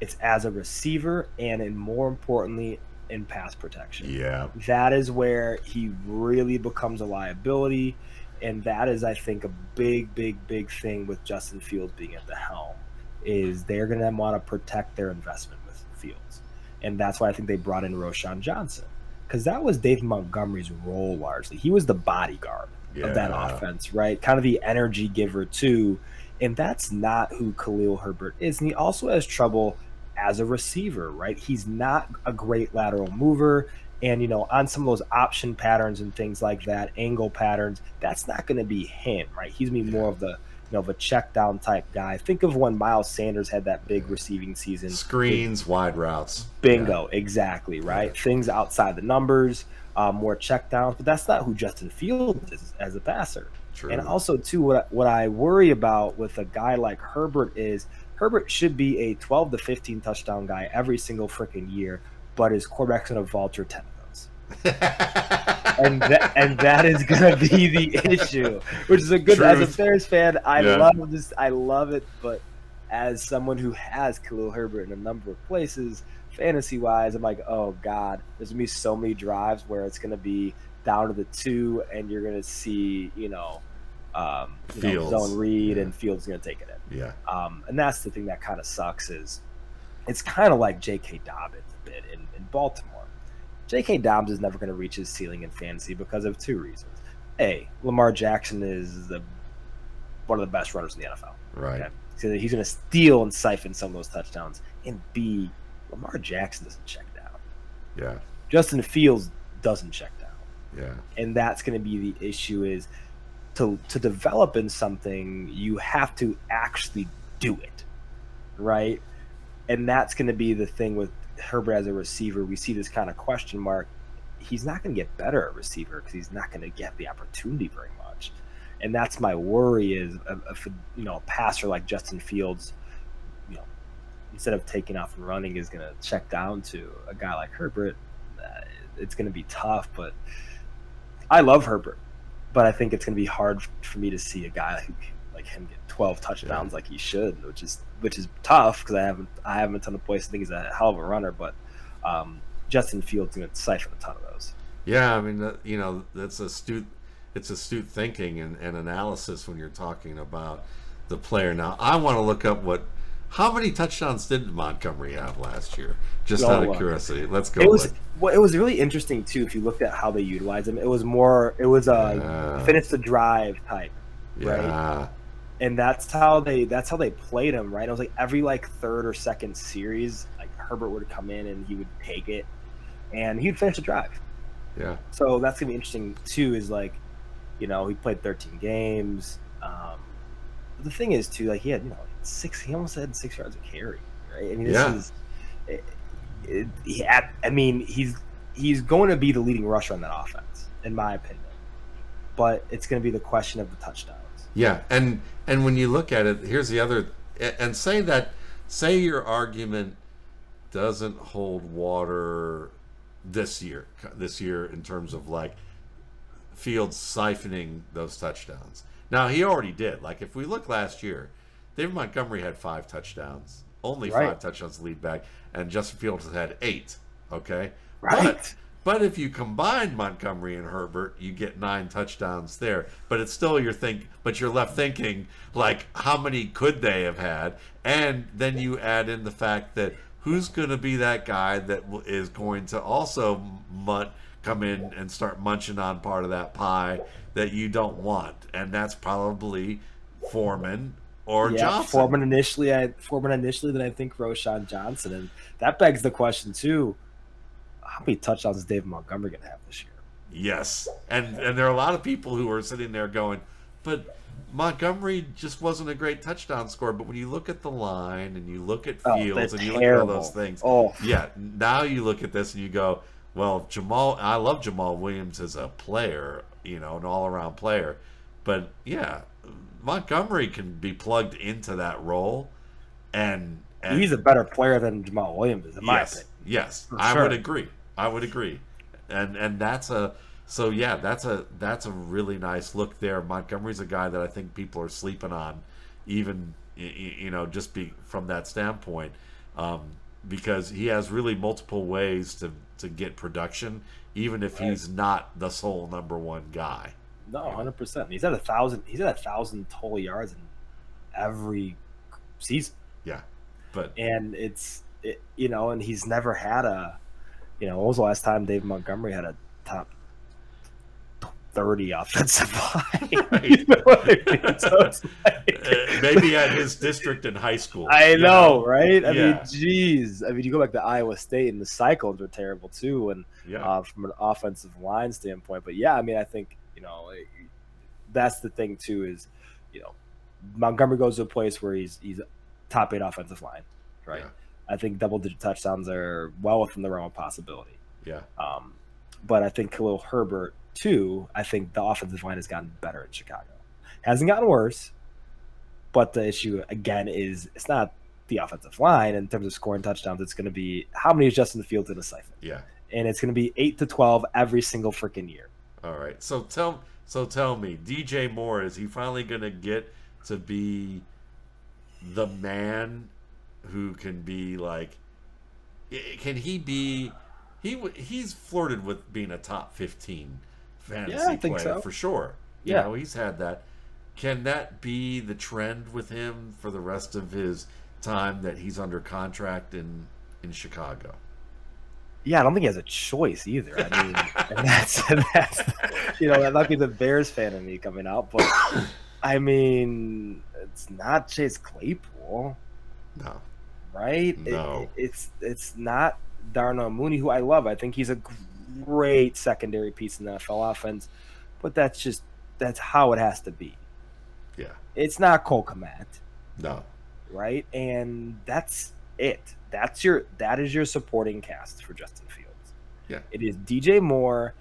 it's as a receiver and, and more importantly, in pass protection. Yeah, That is where he really becomes a liability. And that is, I think, a big, big, big thing with Justin Fields being at the helm is they're going to want to protect their investment with Fields. And that's why I think they brought in Roschon Johnson because that was Dave Montgomery's role largely. He was the bodyguard of that offense, right? Kind of the energy giver too. And that's not who Khalil Herbert is. And he also has trouble as a receiver, right? He's not a great lateral mover. And, you know, on some of those option patterns and things like that, angle patterns, that's not going to be him, right? He's going to be more of the, you know, of a check down type guy. Think of when Miles Sanders had that big receiving season. screens, wide routes. Bingo, exactly, right? Things outside the numbers, um, more check downs, but that's not who Justin Fields is as a passer. True. And also, too, what I, what I worry about with a guy like Herbert is Herbert should be a 12 to 15 touchdown guy every single freaking year, but his quarterback's going to vulture 10 of those. And that, and that is going to be the issue, which is a good as a Bears fan. I Yeah. love this. I love it, but as someone who has Khalil Herbert in a number of places, fantasy wise, I'm like, oh god, there's gonna be so many drives where it's gonna be down to the two, and you're gonna see, you know, um, you know, zone read, Yeah. and Fields gonna take it in. yeah, Um, and that's the thing that kind of sucks is it's kind of like J.K. Dobbins a bit in, in Baltimore. J.K. Dobbins is never going to reach his ceiling in fantasy because of two reasons. A, Lamar Jackson is the one of the best runners in the NFL. right. Okay. So he's going to steal and siphon some of those touchdowns. And B, Lamar Jackson doesn't check down. Yeah, Justin Fields doesn't check down yeah, and that's going to be the issue is to to develop in something you have to actually do it right and that's going to be the thing with herbert as a receiver we see this kind of question mark. He's not going to get better at receiver because he's not going to get the opportunity very much. And that's my worry is uh, if you know a passer like justin fields you know instead of taking off and running is going to check down to a guy like herbert uh, it's going to be tough but I love Herbert, but I think it's going to be hard for me to see a guy who, like him get 12 touchdowns like he should, which is which is tough because I haven't I haven't a ton of points. I think he's a hell of a runner, but um, Justin Fields going to siphon a ton of those. yeah. I mean, you know, that's astute. It's astute thinking and, and analysis when you're talking about the player. Now, I want to look up what. How many touchdowns did Montgomery have last year? Just Oh, out of uh, curiosity. Let's go. It was look. well, it was really interesting too if you looked at how they utilized him. It was more it was a Uh, finish the drive type Right. And that's how they that's how they played him, right? It was like every like third or second series, like Herbert would come in and he would take it, and he'd finish the drive. Yeah. So that's gonna be interesting too. Is like, you know, he played 13 games. Um, the thing is too, like he had you know six. He almost had six yards of carry, right? I mean, this Yeah. is. It, it, he I mean, he's he's going to be the leading rusher on that offense, in my opinion. But it's going to be the question of the touchdowns. Yeah, and and when you look at it, here's the other, and say that, say your argument doesn't hold water this year, this year in terms of like Fields siphoning those touchdowns. Now he already did. Like if we look last year, David Montgomery had five touchdowns, only Right. five touchdowns lead back, and Justin Fields had eight. Okay, Right. But, but if you combine Montgomery and Herbert, you get nine touchdowns there. But it's still you're think, but you're left thinking like, how many could they have had? And then you add in the fact that who's going to be that guy that is going to also come in and start munching on part of that pie that you don't want, and that's probably Foreman or yeah, Johnson. Foreman initially, I Foreman initially, then I think Roschon Johnson, and that begs the question too: How many touchdowns is David Montgomery going to have this year? Yes, and and there are a lot of people who are sitting there going, but Montgomery just wasn't a great touchdown scorer. But when you look at the line and you look at Oh, Fields they're and you look at all those things, Oh, yeah. Now you look at this and you go, well, Jamaal. I love Jamaal Williams as a player, you know, an all-around player, but yeah, Montgomery can be plugged into that role, and, and he's a better player than Jamaal Williams is, in my yes, opinion. yes, For I sure. would agree. I would agree, and and that's a so yeah, that's a that's a really nice look there. Montgomery's a guy that I think people are sleeping on, even you know just be from that standpoint, um, because he has really multiple ways to to get production, even if he's not the sole number one guy. No, hundred percent. He's at a thousand. He's at a thousand total yards in every season, Yeah, but and it's it, you know, and he's never had a, you know, when was the last time Dave Montgomery had a top thirty offensive line? Right. you know I mean? So like- uh, maybe at his district in high school. I you know, right? I mean, geez. I mean, you go back to Iowa State, and the Cyclones were terrible too, and Yeah, uh, from an offensive line standpoint. But yeah, I mean, I think you know that's the thing too is you know Montgomery goes to a place where he's he's top eight offensive line, right? Yeah. I think double digit touchdowns are well within the realm of possibility. yeah, Um, but I think Khalil Herbert too. I think the offensive line has gotten better in Chicago. Hasn't gotten worse, but the issue again is it's not the offensive line in terms of scoring touchdowns. It's going to be how many is Justin Fields in a siphon, yeah. and it's going to be eight to twelve every single freaking year. All right. So tell so tell me, DJ Moore is he finally going to get to be the man who can be like can he be he he's flirted with being a top 15 fantasy Yeah, I think player so. for sure. You Yeah. know, he's had that. Can that be the trend with him for the rest of his time that he's under contract in in Chicago? Yeah, I don't think he has a choice either. I mean, and that's and that's you know that might be the Bears fan in me coming out, but I mean, it's not Chase Claypool, No. Right? It- it's it's not Darnell Mooney, who I love. I think he's a great secondary piece in the NFL offense, but that's just that's how it has to be. Yeah. It's not Cole Kmet, No. right? And that's it. That's your that is your supporting cast for Justin Fields. Yeah. It is DJ Moore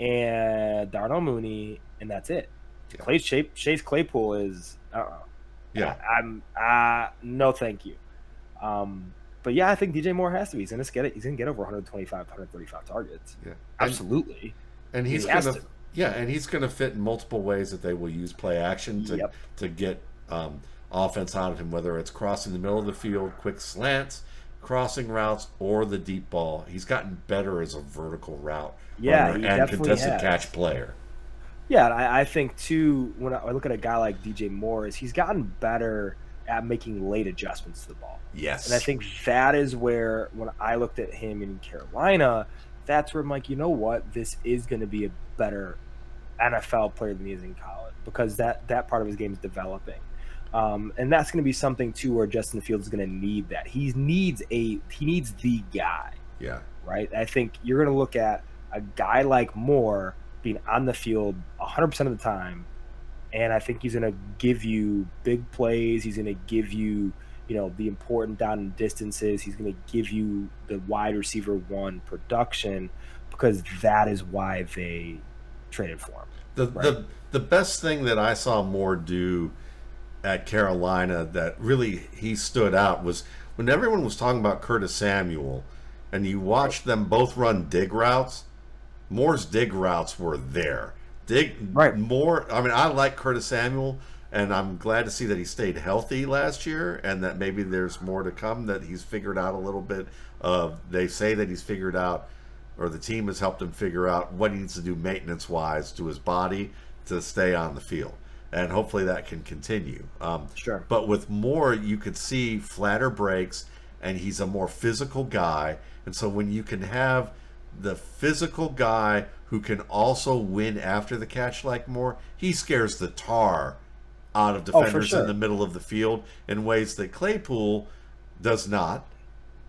and Darnell Mooney, and that's it. Yeah. Clay Chase, Claypool is uh Yeah. I, am uh no thank you. Um but yeah, I think DJ Moore has to be. He's gonna get it. He's gonna get over 125, 135 targets. Yeah. Absolutely. and he's He gonna to. yeah and he's gonna fit in multiple ways that they will use play action to Yep. to get um, offense out of him whether it's crossing the middle of the field quick slants crossing routes or the deep ball he's gotten better as a vertical route Yeah, runner and contested has. catch player Yeah, I, I think too when I, I look at a guy like DJ Moore, is he's gotten better at making late adjustments to the ball. yes And I think that is where, when I looked at him in Carolina, that's where I'm like, you know what? This is going to be a better NFL player than he is in college because that that part of his game is developing. Um, and that's going to be something too where Justin Fields is going to need that. He needs a he needs the guy. Yeah. Right. I think you're going to look at a guy like Moore being on the field 100% of the time, and I think he's going to give you big plays. He's going to give you you know the important down and distances. He's going to give you the wide receiver one production because that is why they traded for him. The right? the the best thing that I saw Moore do at Carolina that really he stood out was when everyone was talking about Curtis Samuel and you watched them both run dig routes, Moore's dig routes were there. Dig right. more I mean I like Curtis Samuel and I'm glad to see that he stayed healthy last year and that maybe there's more to come that he's figured out a little bit of they say that he's figured out or the team has helped him figure out what he needs to do maintenance wise to his body to stay on the field and hopefully that can continue. Um, sure. But with Moore, you could see flatter breaks, and he's a more physical guy. And so when you can have the physical guy who can also win after the catch like Moore, he scares the tar out of oh, defenders oh, sure. in the middle of the field in ways that Claypool does not,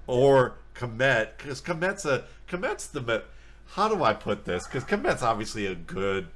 or Kmet, because Kmet's a Kmet's the. How do I put this? Because Kmet's obviously a good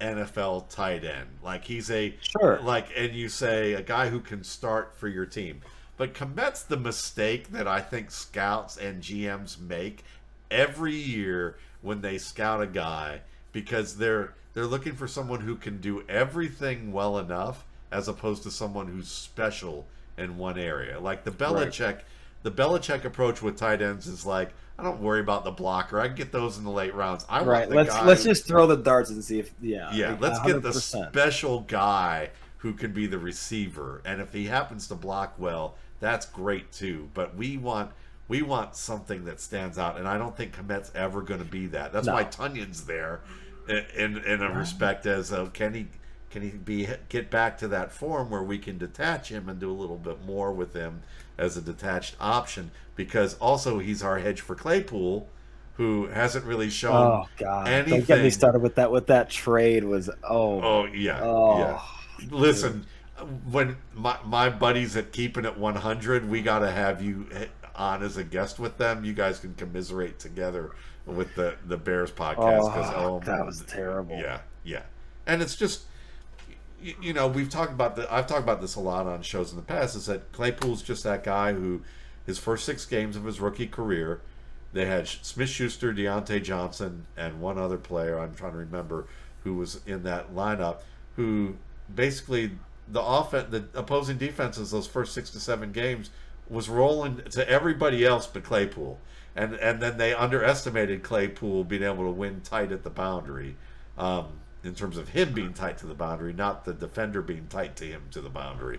NFL tight end. Like he's a sure. Like and you say a guy who can start for your team. But Kmet's the mistake that I think scouts and GMs make every year when they scout a guy because they're they're looking for someone who can do everything well enough as opposed to someone who's special in one area. Like the Belichick right. the Belichick approach with tight ends is like I don't worry about the blocker. I can get those in the late rounds. I right. let's let's just throw the darts and see if yeah. Yeah. Like let's 100%. get the special guy who can be the receiver, and if he happens to block well, that's great too. But we want we want something that stands out, and I don't think Kmet's ever going to be that. That's no. why Tonyan's there, in in, in a respect as a, can he can he be get back to that form where we can detach him and do a little bit more with him as a detached option because also he's our hedge for Claypool, who hasn't really shown oh, God. anything. Don't get me started with that. With that trade was oh oh yeah oh, yeah. Listen, when my my buddies at keeping it 100, we got to have you eh, on as a guest with them. You guys can commiserate together with the the Bears podcast because oh, oh, that was terrible. Yeah, yeah, and it's just you, know, we've talked about the I've talked about this a lot on shows in the past. Is that Claypool's just that guy who his first six games of his rookie career, they had Smith Schuster, Diontae Johnson, and one other player I'm trying to remember who was in that lineup. Who basically the offense, the opposing defenses, those first six to seven games was rolling to everybody else but Claypool, and and then they underestimated Claypool being able to win tight at the boundary. Um, in terms of him being tight to the boundary, not the defender being tight to him to the boundary.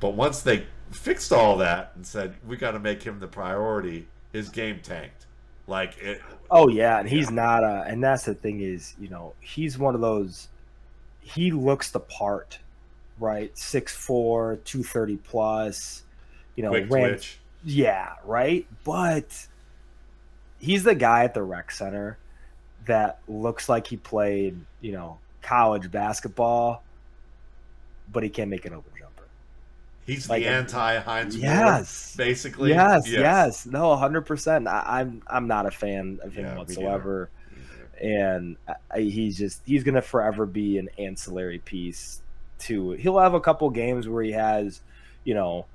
But once they fixed all that and said we got to make him the priority, his game tanked. Like it. Oh yeah, and he's not a. And that's the thing is, you know, he's one of those. He looks the part, right? 6'4", 230 plus. You know, Quick ran, twitch. Yeah, right. But he's the guy at the rec center that looks like he played, you know, college basketball, but he can't make an open jumper. He's like the anti Hines. Yes, basically. Yes, yes, yes. No, hundred percent. I'm I'm not a fan of him yeah, whatsoever, and I, he's just he's gonna forever be an ancillary piece to. He'll have a couple games where he has, you know,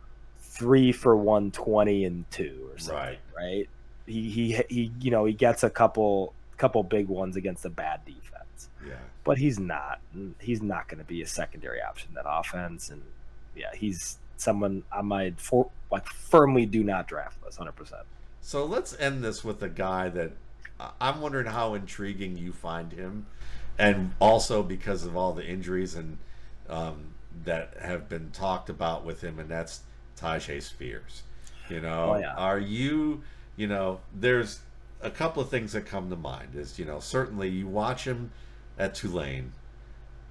three for one twenty and two or something. Right. Right. He he he. You know, he gets a couple couple big ones against a bad defense. Yeah. But he's not. He's not going to be a secondary option that offense. And yeah, he's someone I might for, like firmly do not draft this 100. percent So let's end this with a guy that I'm wondering how intriguing you find him, and also because of all the injuries and um, that have been talked about with him, and that's Tyjae Spears. You know, oh, yeah. are you? You know, there's a couple of things that come to mind is you know certainly you watch him at Tulane,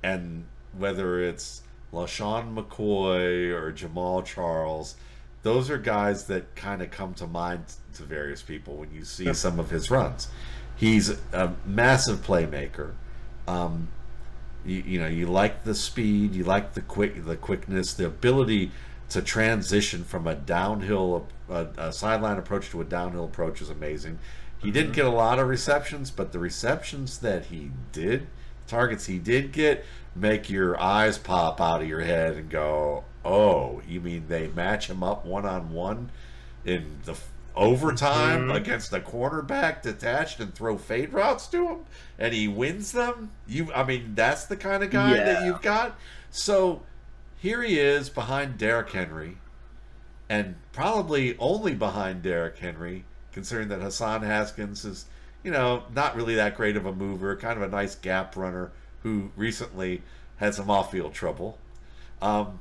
and whether it's LeSean McCoy or Jamaal Charles, those are guys that kind of come to mind to various people when you see some of his runs. He's a massive playmaker. Um, You, you know, you like the speed, you like the quick, the quickness, the ability to transition from a downhill, a, a sideline approach to a downhill approach is amazing. He didn't get a lot of receptions, but the receptions that he did, targets he did get, make your eyes pop out of your head and go, "Oh, you mean they match him up one on one in the overtime mm-hmm. against the cornerback detached and throw fade routes to him and he wins them you i mean that's the kind of guy yeah. that you've got so here he is behind Derrick Henry and probably only behind Derrick Henry considering that Hassan Haskins is you know not really that great of a mover kind of a nice gap runner who recently had some off-field trouble um,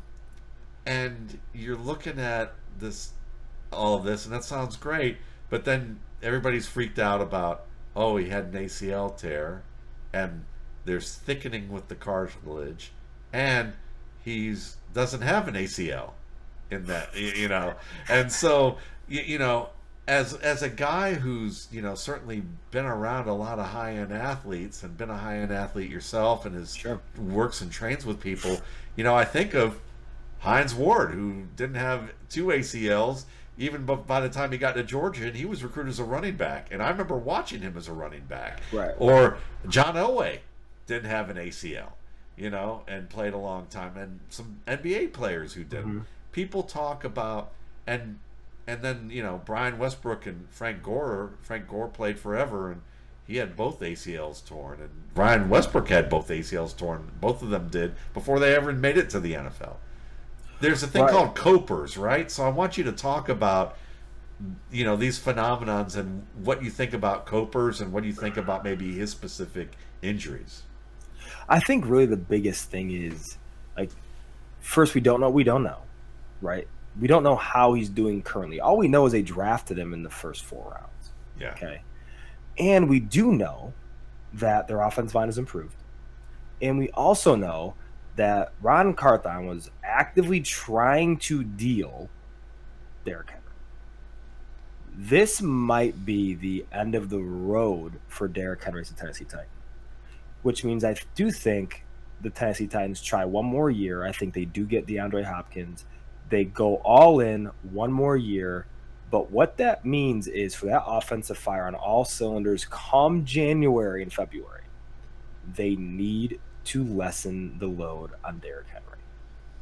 and you're looking at this all of this, and that sounds great. But then everybody's freaked out about, oh, he had an ACL tear, and there's thickening with the cartilage, and he's doesn't have an ACL in that, you know, and so you, you know. As, as a guy who's you know certainly been around a lot of high end athletes and been a high end athlete yourself and has sure. works and trains with people, you know I think of Hines Ward who didn't have two ACLs even by the time he got to Georgia, and he was recruited as a running back. And I remember watching him as a running back. Right. Or John Elway didn't have an ACL, you know, and played a long time. And some NBA players who didn't. Mm-hmm. People talk about and and then you know Brian Westbrook and Frank Gore. Frank Gore played forever, and he had both ACLs torn, and Brian Westbrook had both ACLs torn. Both of them did before they ever made it to the NFL. There's a thing right. called copers, right? So I want you to talk about you know these phenomenons and what you think about copers and what you think about maybe his specific injuries. I think really the biggest thing is like first we don't know we don't know, right? We don't know how he's doing currently. All we know is they drafted him in the first four rounds. Yeah. Okay. And we do know that their offense line has improved. And we also know that Ran Carthon was actively trying to deal Derrick Henry. This might be the end of the road for Derrick Henry as a Tennessee Titan, which means I do think the Tennessee Titans try one more year. I think they do get DeAndre Hopkins. They go all in one more year. But what that means is for that offensive fire on all cylinders come January and February, they need to lessen the load on Derrick Henry.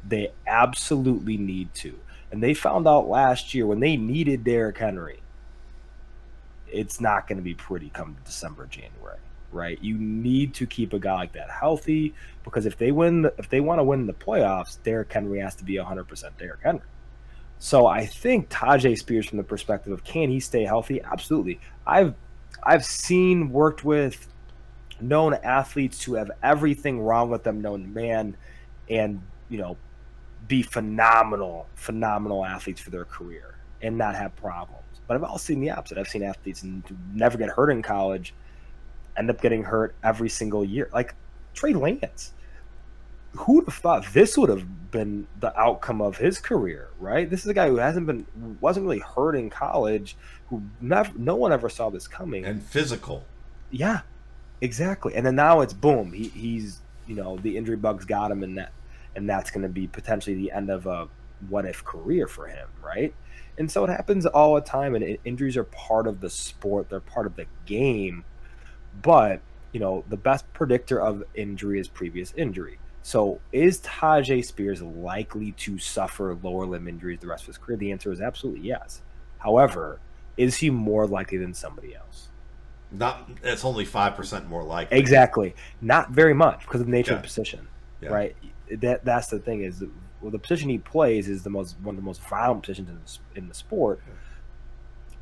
They absolutely need to. And they found out last year when they needed Derrick Henry, it's not going to be pretty come December, January, right? You need to keep a guy like that healthy because if they win, if they want to win the playoffs, Derrick Henry has to be 100% Derrick Henry. So I think Tyjae Spears, from the perspective of can he stay healthy? Absolutely. I've I've seen, worked with, known athletes who have everything wrong with them known man and you know be phenomenal phenomenal athletes for their career and not have problems but i've also seen the opposite i've seen athletes never get hurt in college end up getting hurt every single year like trey lance who would have thought this would have been the outcome of his career right this is a guy who hasn't been wasn't really hurt in college who never no one ever saw this coming and physical yeah Exactly. And then now it's boom. He, he's you know the injury bugs got him, and that and that's going to be potentially the end of a what if career for him, right? And so it happens all the time, and injuries are part of the sport. They're part of the game. But you know the best predictor of injury is previous injury. So is Tyjae Spears likely to suffer lower limb injuries the rest of his career? The answer is absolutely yes. However, is he more likely than somebody else? Not it's only five percent more likely. Exactly, not very much because of the nature yeah. of the position, yeah. right? That that's the thing is, well, the position he plays is the most one of the most violent positions in the, in the sport. Yeah.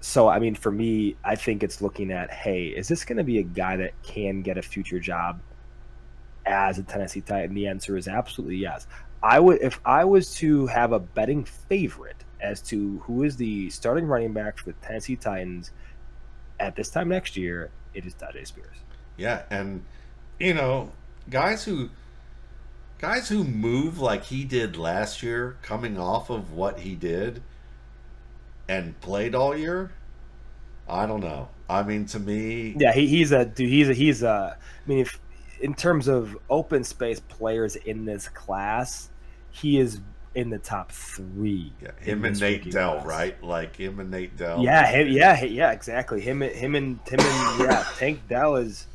So, I mean, for me, I think it's looking at, hey, is this going to be a guy that can get a future job as a Tennessee Titan? The answer is absolutely yes. I would, if I was to have a betting favorite as to who is the starting running back for the Tennessee Titans at this time next year, it is Tyjae Spears. Yeah, and you know, guys who guys who move like he did last year, coming off of what he did and played all year, I don't know. I mean, to me, yeah, he, he's a dude. He's a he's a. I mean, if in terms of open space players in this class, he is in the top three. Yeah, him and Nate Dell, class. right? Like him and Nate Dell. Yeah, him, yeah, yeah, exactly. Him, him, and him and yeah, Tank Dell is.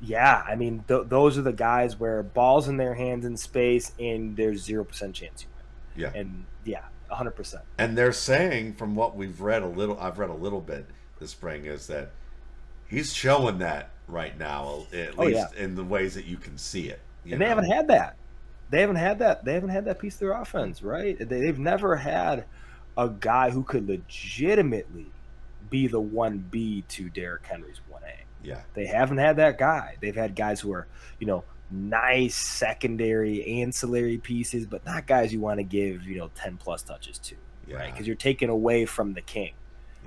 Yeah, I mean th- those are the guys where balls in their hands in space, and there's zero percent chance you win. Yeah, and yeah, hundred percent. And they're saying, from what we've read a little, I've read a little bit this spring, is that he's showing that right now, at oh, least yeah. in the ways that you can see it. and know? they haven't had that they haven't had that. They haven't had that piece of their offense, right? They've never had a guy who could legitimately be the one B to Derrick Henry's one A. Yeah, they haven't had that guy. They've had guys who are, you know, nice secondary ancillary pieces, but not guys you want to give, you know, ten plus touches to, yeah. right? Because you're taking away from the king.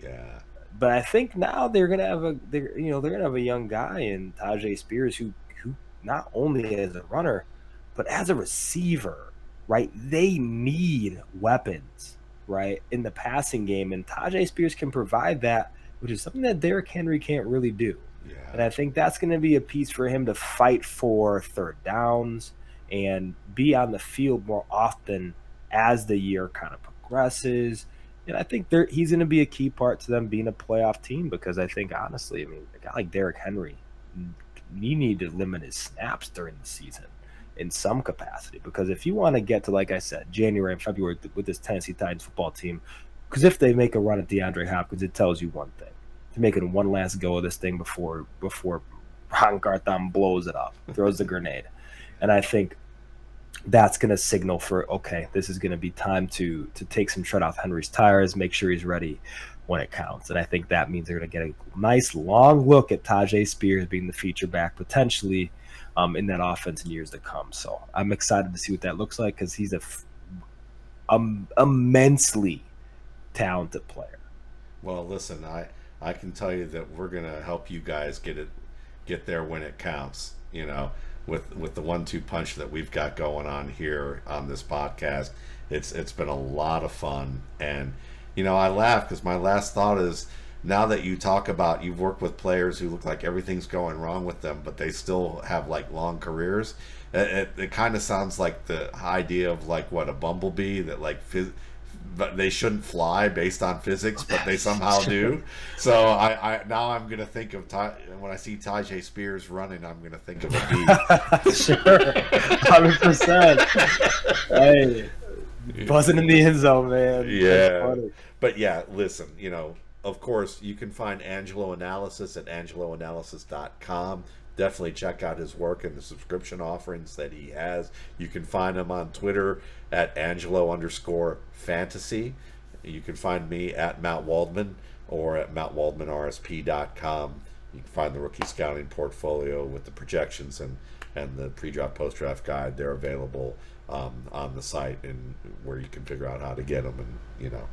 Yeah. But I think now they're gonna have a, they're, you know, they're gonna have a young guy in Tyjae Spears who, who not only as a runner but as a receiver, right, they need weapons, right, in the passing game. And Tyjae Spears can provide that, which is something that Derrick Henry can't really do. Yeah. And I think that's going to be a piece for him to fight for third downs and be on the field more often as the year kind of progresses. And I think he's going to be a key part to them being a playoff team because I think, honestly, I mean, a guy like Derrick Henry, you need to limit his snaps during the season in some capacity. Because if you want to get to, like I said, January and February with this Tennessee Titans football team, because if they make a run at DeAndre Hopkins, it tells you one thing: making one last go of this thing before before Ran Carthon blows it up, throws the grenade, and I think that's going to signal for okay, this is going to be time to to take some tread off Henry's tires, make sure he's ready when it counts. And I think that means they're going to get a nice long look at Tyjae Spears being the feature back potentially um, in that offense in years to come. So I'm excited to see what that looks like because he's a f- um, immensely talented player. Well, listen, I I can tell you that we're gonna help you guys get it get there when it counts. You know, with with the one-two punch that we've got going on here on this podcast, it's it's been a lot of fun, and you know I laugh because my last thought is now that you talk about you've worked with players who look like everything's going wrong with them, but they still have like long careers, it, it, it kind of sounds like the idea of like what a bumblebee that like phys- but they shouldn't fly based on physics, but they somehow do. So I, I now I'm gonna think of Ty, when I see Tyjae Spears running, I'm gonna think of a bee. sure, hundred percent. Hey, buzzing in the end zone, man. Yeah, but yeah, listen, you know, of course, you can find Angelo Analysis at angeloanalysis.com. Definitely check out his work and the subscription offerings that he has. You can find him on Twitter at Angelo underscore fantasy. You can find me at Matt Waldman or at MattWaldmanRSP.com. You can find the rookie scouting portfolio with the projections and, and the pre draft post draft guide. They're available um, on the site and where you can figure out how to get them and, you know,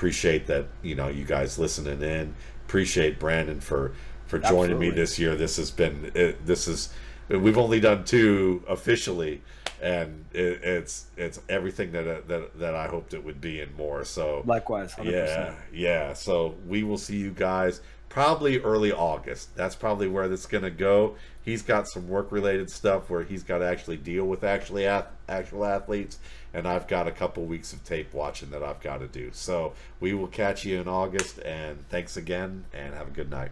appreciate that you know you guys listening in. Appreciate Brandon for for joining Absolutely. me this year. This has been it, this is we've only done two officially, and it, it's it's everything that that that I hoped it would be and more. So likewise, 100%. yeah, yeah. So we will see you guys probably early August. That's probably where that's going to go. He's got some work related stuff where he's got to actually deal with actually actual athletes, and I've got a couple weeks of tape watching that I've got to do. So we will catch you in August, and thanks again, and have a good night.